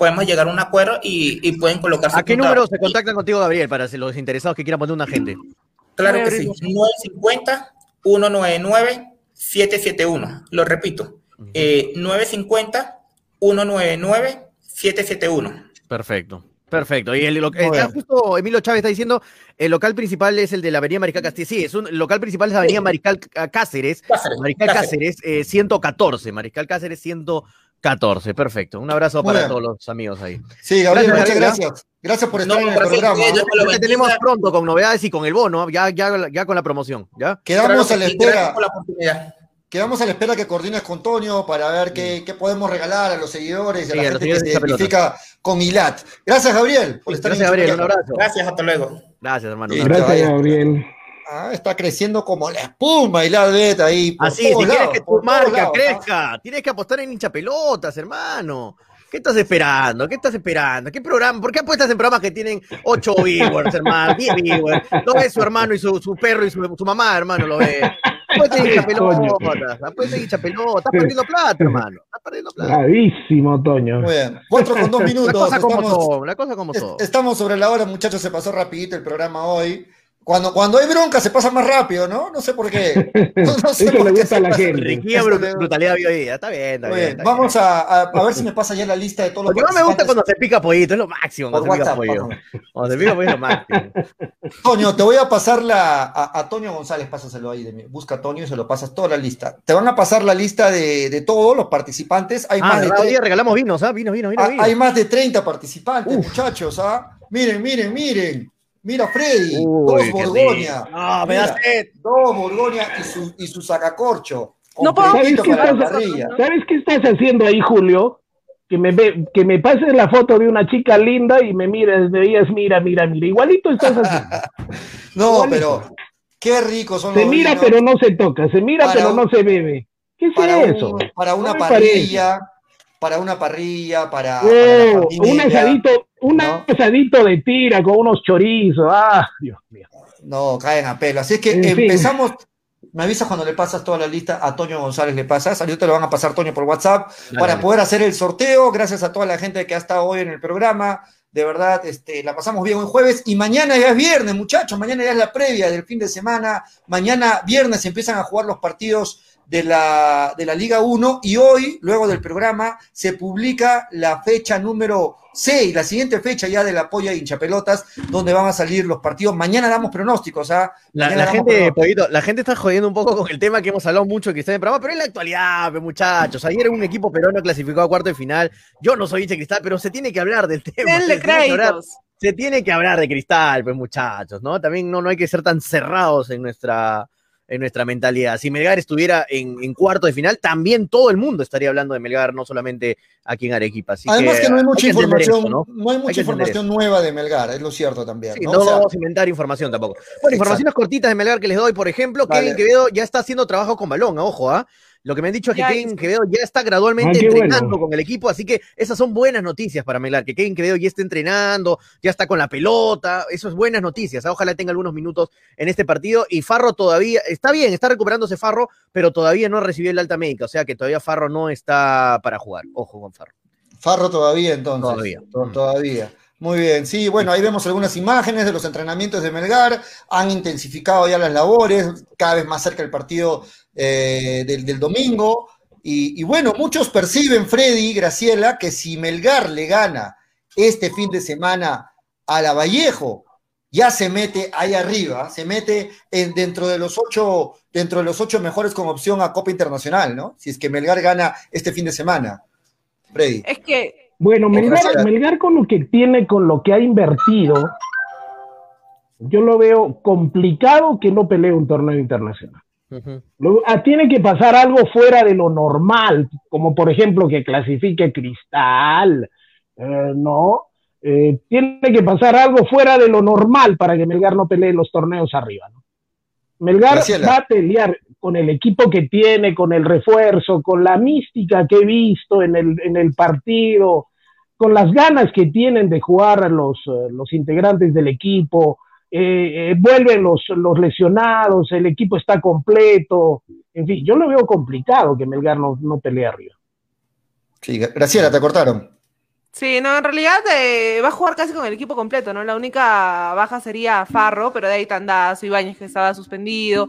podemos llegar a un acuerdo y, y pueden colocar su ¿A qué número se contactan contigo, Gabriel, para los interesados que quieran poner un agente? Claro que sí. 950-199-771. Lo repito. Eh, 950-199-771. Perfecto. Perfecto. Y el, lo- Muy está bien. justo Emilio Chávez está diciendo, el local principal es el de la Avenida Mariscal Cáceres. Sí, es un el local principal es la Avenida Mariscal Cá- Cáceres. Cáceres, Mariscal Cáceres. Cáceres, eh, 114. Mariscal Cáceres 114. Perfecto. Un abrazo Muy para bien. todos los amigos ahí. Sí, Gabriel, Gracias, muchas Gabriel. gracias. Gracias por estar No, en el programa. ustedes, ¿no? te tenemos pronto con novedades y con el bono, ya, ya, ya con la promoción, ¿ya? Quedamos Claro a la sí, espera. la. Quedamos a la espera que coordines con Tonio para ver qué, qué podemos regalar a los seguidores y a Sí, la gente que se identifica con ILAT. Gracias, Gabriel, por estar Gracias, en Gabriel. Un abrazo. Gracias, hasta luego. Gracias, hermano. Sí, Un abrazo. Gracias. Gabriel. Ah, está creciendo como la espuma ILAT Bet ahí. por Así, si quieres lados, que tu marca lados, crezca, tienes que apostar en hinchapelotas, hermano. ¿Qué estás esperando? ¿Qué estás esperando? ¿Qué programa? ¿Por qué apuestas en programas que tienen 8 viewers, hermano? 10 viewers. Lo ve su hermano y su, su perro y su, su mamá, hermano, lo ve. Apuesta en hinchapelotas. Apuesta en hinchapelotas. Estás perdiendo plata, hermano. Estás perdiendo plata. Bravísimo, Toño. Muy bien. Cuatro con dos <laughs> La minutos. cosa como Estamos, la cosa como es- son. estamos sobre la hora, muchachos. Se pasó rapidito el programa hoy. Cuando, cuando hay bronca se pasa más rápido, ¿no? No sé por qué. <laughs> No, no sé Eso por le qué gusta se a la gente. Brutalidad bioidea. Está bien, está bien. bien. está Vamos a, a- a ver si me pasa ya la lista de todos los Lo que más me gusta cuando se pica pollito, es lo máximo cuando se pica vamos. Cuando se pica es lo máximo. <laughs> Toño, te voy a pasar la, a, a Toño González, pásaselo ahí, de mí. busca a Toño y se lo pasas toda la lista. Te van a pasar la lista de, de todos los participantes. Hay, Ah, más de. Hoy día regalamos vinos, ¿ah? Vinos, vinos, vinos. ah, vinos. hay más de 30 participantes, muchachos. ¿ah? Miren, miren, miren. Mira, Freddy, Uy, dos Borgoña. rico. No, me da Mira, sed. Dos Borgoña y su, y su sacacorcho. No puedo ¿Sabes qué, estás, parrilla. ¿Sabes qué estás haciendo ahí, Julio? Que me, ve, que me pases la foto de una chica linda y me mires, me digas, mira, mira, mira. Igualito estás haciendo. <laughs> No, Igualito. pero qué ricos son Se los mira, vinos. pero no se toca. Se mira, Para pero un- no se bebe. ¿Qué es para, eso? un- para una No parrilla, para una parrilla, para, Oh, para un asadito, un ¿no? asadito de tira con unos chorizos. Ah, Dios mío. No, caen a pelo. Así es que En fin. empezamos. Me avisas cuando le pasas toda la lista a Toño González, le pasas. Ahorita te lo van a pasar Toño por WhatsApp Dale, para dale. poder hacer el sorteo. Gracias a toda la gente que ha estado hoy en el programa. De verdad, este, la pasamos bien hoy jueves y mañana ya es viernes, muchachos. Mañana ya es la previa del fin de semana. Mañana viernes empiezan a jugar los partidos de la, de la Liga 1 y hoy, luego del programa, se publica la fecha número 6, la siguiente fecha ya de la polla de hinchapelotas, donde van a salir los partidos. Mañana damos pronósticos, ¿ah? La, Mañana la damos gente. Pollito, la gente está jodiendo un poco con el tema que hemos hablado mucho que está en el programa, pero en la actualidad, pues, muchachos. Ayer un equipo peruano clasificó a cuarto de final. Yo no soy hincha cristal, pero se tiene que hablar del tema. Denle créditos. se tiene que hablar de cristal, pues muchachos, ¿no? También no, no hay que ser tan cerrados en nuestra, en nuestra mentalidad. Si Melgar estuviera en, en cuarto de final, también todo el mundo estaría hablando de Melgar, no solamente aquí en Arequipa. Así Además que, no hay mucha información, eso, ¿no? hay mucha información nueva de Melgar, es lo cierto también. Sí, ¿no? no O sea, vamos a inventar información tampoco. Bueno, informaciones cortitas de Melgar que les doy, por ejemplo, Vale. Kevin Quevedo ya está haciendo trabajo con balón, ojo, ¿ah? Lo que me han dicho es que Ya Kevin. Quevedo ya está gradualmente Ah, entrenando bueno. con el equipo, así que esas son buenas noticias para Melgar, que Kevin Quevedo ya está entrenando, ya está con la pelota, eso es buenas noticias, ah, ojalá tenga algunos minutos en este partido y Farro todavía, está bien, está recuperándose Farro, pero todavía no recibió el alta médica, o sea que todavía Farro no está para jugar, ojo con Farro. Farro todavía entonces. Todavía. To- Mm. Todavía. Muy bien, sí, bueno, ahí vemos algunas imágenes de los entrenamientos de Melgar, han intensificado ya las labores, cada vez más cerca el partido eh, del, domingo, y, y bueno, muchos perciben, Freddy, Graciela, que si Melgar le gana este fin de semana a la Vallejo, ya se mete ahí arriba, se mete en- dentro de los ocho, dentro de los ocho mejores con opción a Copa Internacional, ¿no? Si es que Melgar gana este fin de semana. Freddy. Es que Bueno, Melgar. Melgar con lo que tiene, con lo que ha invertido, yo lo veo complicado que no pelee un torneo internacional. Lo- ah, tiene que pasar algo fuera de lo normal, como por ejemplo que clasifique Cristal, eh, ¿no? Eh, tiene que pasar algo fuera de lo normal para que Melgar no pelee los torneos arriba, ¿no? Melgar Graciela. va a pelear con el equipo que tiene, con el refuerzo, con la mística que he visto en el, en el partido, con las ganas que tienen de jugar los, eh, los integrantes del equipo, eh, eh, vuelven los, los lesionados, el equipo está completo, en fin, yo lo veo complicado que Melgar no, no pelee arriba. Sí, Graciela, te cortaron. Sí, no, en realidad eh, va a jugar casi con el equipo completo, ¿no? La única baja sería Farro, pero de ahí Tandazo, Ibáñez que estaba suspendido,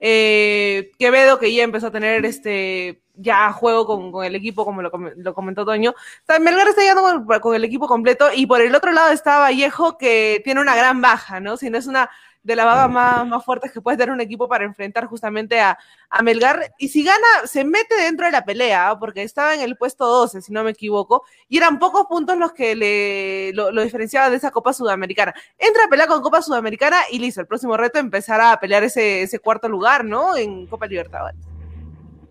eh, Quevedo que ya empezó a tener este ya juego con, con el equipo, como lo, lo comentó Toño. O sea, Melgar está llegando con, con el equipo completo y por el otro lado está Vallejo que tiene una gran baja, ¿no? Si no es una de las bajas más, más fuertes que puede tener un equipo para enfrentar justamente a, a Melgar. Y si gana, se mete dentro de la pelea, ¿ah? porque estaba en el puesto 12, si no me equivoco, y eran pocos puntos los que le, lo, lo diferenciaban de esa Copa Sudamericana. Entra a pelear con Copa Sudamericana y listo, el próximo reto empezará a pelear ese, ese cuarto lugar, ¿no? En Copa Libertadores.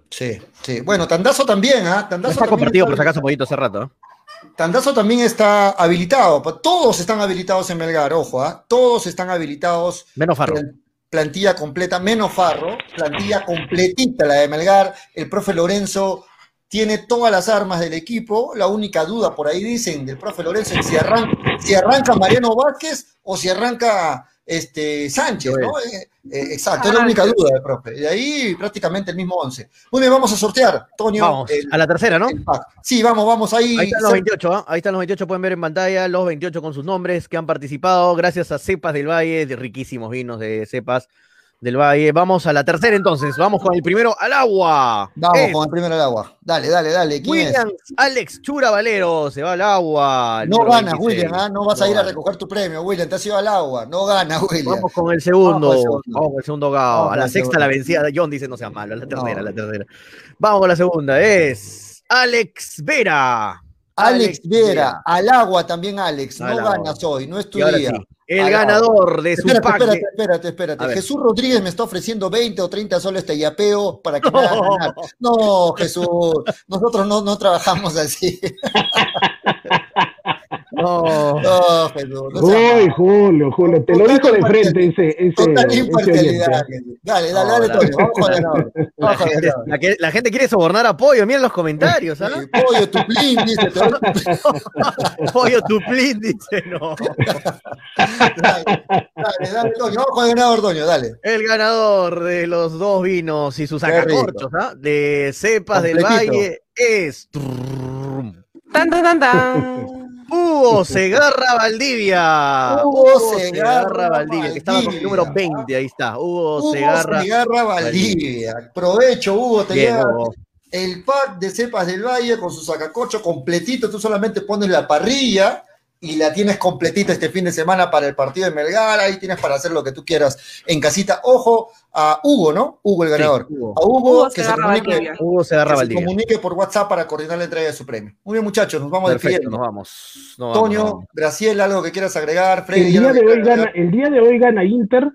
Sí, sí. Bueno, Tandazo también, ¿ah? Tandazo está compartido, por si acaso, poquito hace rato. ¿eh? Tandazo también está habilitado. Todos están habilitados en Melgar, ojo, ¿ah? Todos están habilitados. Menos Farro. Plan- Plantilla completa, menos Farro. Plantilla completita la de Melgar. El profe Lorenzo tiene todas las armas del equipo. La única duda por ahí dicen del profe Lorenzo es si arranca, si arranca Mariano Vázquez o si arranca este, Sánchez, ¿no? Eh, eh, exacto, es la única duda profe. De ahí prácticamente el mismo 11. Muy bien, vamos a sortear, Toño. Vamos, el- a la tercera, ¿no? Sí, vamos, vamos ahí. Ahí están los 28, ¿ah? ahí están los 28, pueden ver en pantalla los 28 con sus nombres que han participado gracias a Cepas del Valle, de riquísimos vinos de Cepas del Valle. Vamos a la tercera entonces, vamos con el primero al agua. Vamos Es con el primero al agua. Dale, dale, dale. ¿Quién Williams Alex Chura Valero, se va al agua. es? No ganas, 26. William, ¿ah? no vas a ir a recoger tu premio, William, te has ido al agua. No gana, <laughs> William. Vamos con el segundo. Vamos Vamos, con el segundo. gao. Vamos A la sexta la vencida. John dice no sea malo. A la tercera, No. la tercera. Vamos con la segunda. Es Alex Vera. Alex Vera, al agua también, Alex. Al No ganas hoy, no es tu día. sí, el ganador de su Espérate, pack. espérate, espérate, espérate. Jesús Rodríguez me está ofreciendo 20 o 30 soles de yapeo para que me haga ganar. No, Jesús, nosotros no, no trabajamos así. <laughs> No. No, Jesús. No Uy. Julio, Julio, te lo dijo de frente ese, ese, Total ese imparcialidad. Dale, dale, No, dale, Toño. Vamos con el ganador. La <laughs> gente, la que- la gente quiere sobornar a Pollo, miren los comentarios, ¿ah? Sí, Pollo, tu plin, dice. <laughs> Pollo Tuplín dice no. Dale, dale, dale, Toño. Vamos con el ganador, Toño, dale. El ganador de los dos vinos y sus sacacorchos, ¿ah? De Cepas del. Valle es Tan, tan, tan, tan. Hugo Segarra Valdivia. Hugo Segarra Valdivia, que estaba con el número Valdivia. 20, ahí está. Hugo, Hugo Segarra. Segarra Valdivia. Provecho, Hugo, te Bien, llega Hugo. el pack de cepas del valle con su sacacorcho completito. Tú solamente pones la parrilla y la tienes completita este fin de semana para el partido de Melgar. Ahí tienes para hacer lo que tú quieras en casita. Ojo a Hugo, ¿no? Hugo el ganador. Sí, Hugo. A Hugo, Hugo que, se Segarra comunique. Hugo Segarra que se comunique por WhatsApp para coordinar la entrega de su premio. Muy bien, muchachos, nos vamos Perfecto, despidiendo. nos vamos. nos Toño, vamos. Graciela, algo que quieras agregar. El Freddy, día, algo que de hoy gana, el día de hoy gana Inter.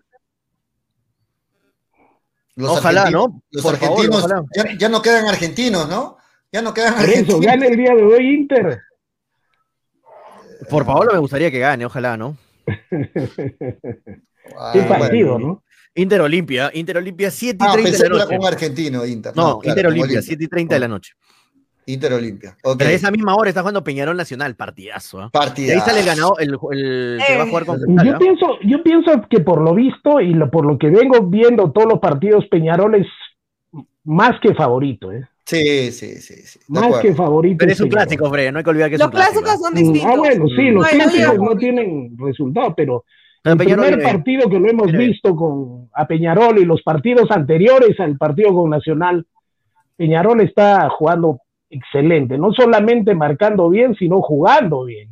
Los Ojalá, argentinos- ¿no? Los Por favor, argentinos ojalá. ya, ya no quedan argentinos, ¿no? Ya no quedan Por eso, argentinos. gana el día de hoy Inter. Por Paolo me gustaría que gane, ojalá, ¿no? Qué bueno. partido, ¿no? Inter Olimpia, Inter Olimpia 7 y Ah, 30 pensé de la noche. con argentino, Inter. No, claro, Inter Olimpia, Olimpia. 7 y 30 de la noche. Inter Olimpia. Ok. Pero a esa misma hora está jugando Peñarol Nacional, partidazo. ¿ah? Y Partida. ahí sale el ganador, el, el que va a jugar con Cristal, Yo ¿ah? pienso, yo pienso que por lo visto y lo, por lo que vengo viendo todos los partidos, Peñarol es más que favorito, ¿eh? Sí, sí, sí. Más acuerdo. que favorito. Pero es un Peñarol. clásico, Fred, no hay que olvidar que es Los un clásico. clásicos son distintos. Ah, bueno, sí, los No, clásicos no tienen resultado, pero el Peñarol primer viene partido que lo hemos Viene visto con a Peñarol y los partidos anteriores al partido con Nacional, Peñarol está jugando excelente, no solamente marcando bien, sino jugando bien.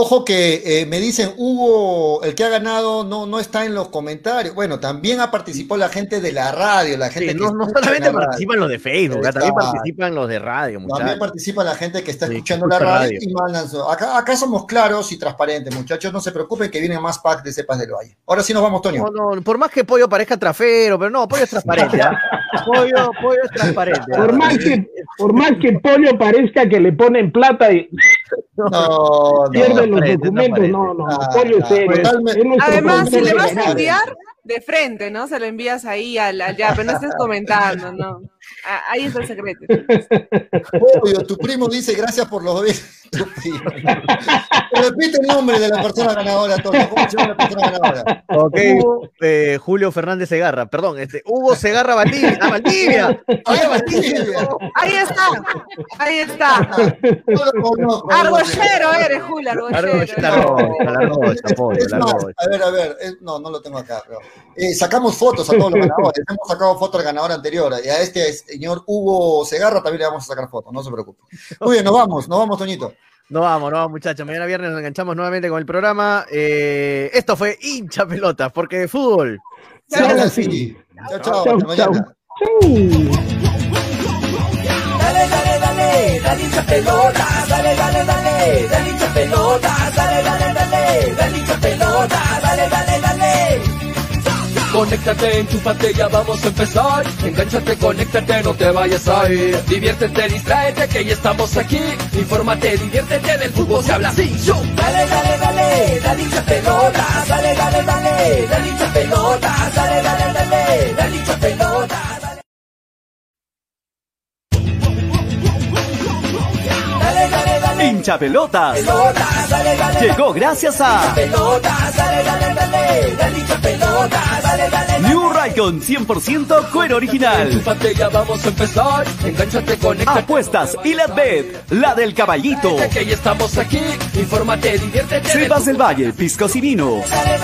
Ojo que eh, me dicen, Hugo, el que ha ganado no, no está en los comentarios. Bueno, también ha participado la gente de la radio, la gente Sí, que no, solamente participan los de Facebook, ah, también participan los de radio, También muchachos. participa la gente que está Sí, escuchando la radio, radio. y mandan su- acá, acá somos claros y transparentes, muchachos. No se preocupen que vienen más packs de cepas del valle. Ahora sí nos vamos, Toño. No, no, por más que Pollo parezca trafero, pero no, Pollo es transparente. ¿ah? <laughs> Pollo, Pollo es transparente. ¿ah? Por más que, por más que Pollo parezca que le ponen plata y No, no. pierden los documentos, no, no, totalmente. Además, si le vas a enviar de frente, ¿no? Se lo envías ahí al, al ya, pero no estés comentando, ¿no? Ah, Ahí está el secreto. Obvio, tu primo dice gracias por los primo. Repite el nombre de la persona ganadora, Toño. ¿Cómo se llama la persona ganadora? Ok, eh, Julio Fernández Segarra, perdón, este, Hugo Segarra Valdivia. ¡Ah, Valdivia! Ay, Valdivia. Ahí está, ahí está. No lo conozco. Argollero eres, Julio, argollero. La rocha, Pollo, rocha. a ver, a ver, no, no lo tengo acá. pero, eh, sacamos fotos a todos los <laughs> ganadores. Hemos sacado fotos al ganador anterior. Y a este señor Hugo Segarra también le vamos a sacar fotos, no se preocupe. Muy bien, nos vamos, nos vamos, Toñito. No vamos, no vamos, muchachos. Mañana viernes nos enganchamos nuevamente con el programa. Eh, esto fue hincha pelotas, porque de fútbol. Sigan así. Chao, chao, Chau, hasta chau. mañana. Dale, dale, dale, dale hincha pelota, dale, dale, dale, dale hincha pelota, dale, dale, dale, dale hincha dale, dale. Conéctate, enchúfate, ya vamos a empezar. Engánchate, conéctate, no te vayas a ir. Diviértete, distráete, que ya estamos aquí. Infórmate, diviértete, del fútbol se habla así. Yo. Dale, dale, dale, dale hincha pelota, dale, dale, dale, dale hincha pelota, dale, dale, dale, dale hincha pelota. Hincha pelotas. Llegó gracias a. New Raycon 100% cuero original. Vamos a empezar. Apuestas y la bet, la del caballito. Estamos aquí. Infórmate, diviértete. Cepas del Valle, piscos y vinos. Dale,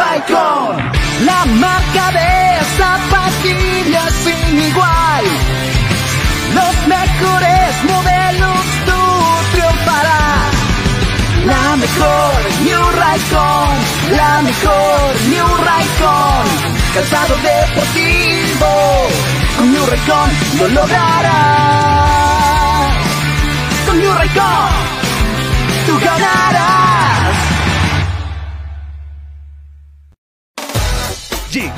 La marca de zapatillas sin igual. Los mejores modelos tú triunfarás. La mejor New Raycon. La mejor New Raycon. Calzado deportivo. Con New Raycon lo lograrás. Con New Raycon tú ganarás.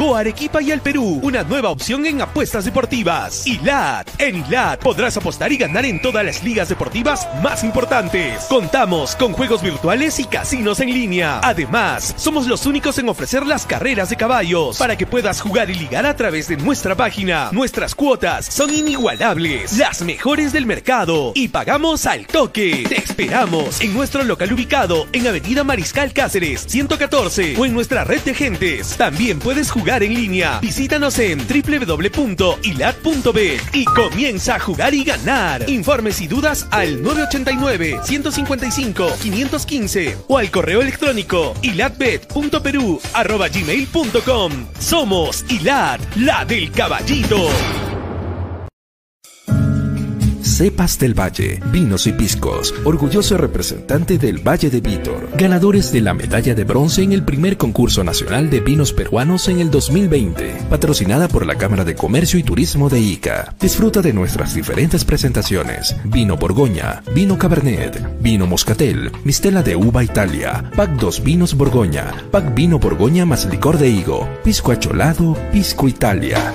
Llegó Arequipa y al Perú una nueva opción en apuestas deportivas. ILAT. En ILAT podrás apostar y ganar en todas las ligas deportivas más importantes. Contamos con juegos virtuales y casinos en línea. Además, somos los únicos en ofrecer las carreras de caballos para que puedas jugar y ligar a través de nuestra página. Nuestras cuotas son inigualables, las mejores del mercado y pagamos al toque. Te esperamos en nuestro local ubicado en Avenida Mariscal Cáceres 114 o en nuestra red de gentes. También puedes jugar en línea. Visítanos en www.ilat.bet y comienza a jugar y ganar. Informes y dudas al 989-155-515 o al correo electrónico ilatbet.peru@gmail.com. Somos Ilat, la del caballito. Cepas del Valle, Vinos y Piscos, orgulloso representante del Valle de Vítor, ganadores de la medalla de bronce en el primer concurso nacional de vinos peruanos en el 2020, patrocinada por la Cámara de Comercio y Turismo de Ica. Disfruta de nuestras diferentes presentaciones: vino Borgoña, vino Cabernet, vino Moscatel, Mistela de Uva Italia, Pack 2 Vinos Borgoña, Pack Vino Borgoña más licor de higo, Pisco Acholado, Pisco Italia.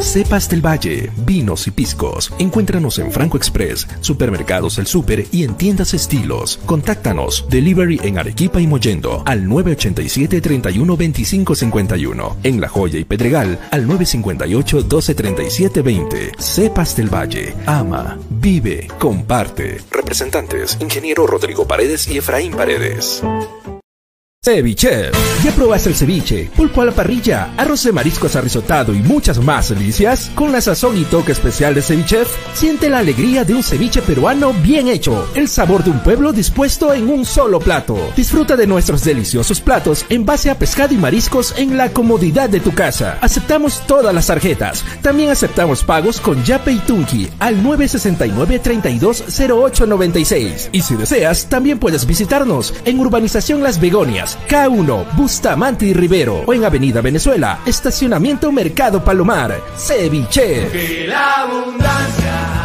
Cepas del Valle, vinos y piscos. Encuéntranos en Franco Express, Supermercados El Super y en tiendas estilos. Contáctanos. Delivery en Arequipa y Mollendo al 987 31 25 51. En La Joya y Pedregal al 958 12 37 20. Cepas del Valle. Ama, vive, comparte. Representantes: Ingeniero Rodrigo Paredes y Efraín Paredes. Ceviche. ¿Ya probaste el ceviche? Pulpo a la parrilla, arroz de mariscos arrisotado y muchas más delicias? Con la sazón y toque especial de Ceviche, siente la alegría de un ceviche peruano bien hecho, el sabor de un pueblo dispuesto en un solo plato. Disfruta de nuestros deliciosos platos en base a pescado y mariscos en la comodidad de tu casa. Aceptamos todas las tarjetas. También aceptamos pagos con Yape y Tunki al 969 320896. Y si deseas, también puedes visitarnos en Urbanización Las Begonias K1, Bustamante y Rivero o en Avenida Venezuela, Estacionamiento Mercado Palomar, Ceviche. Que la abundancia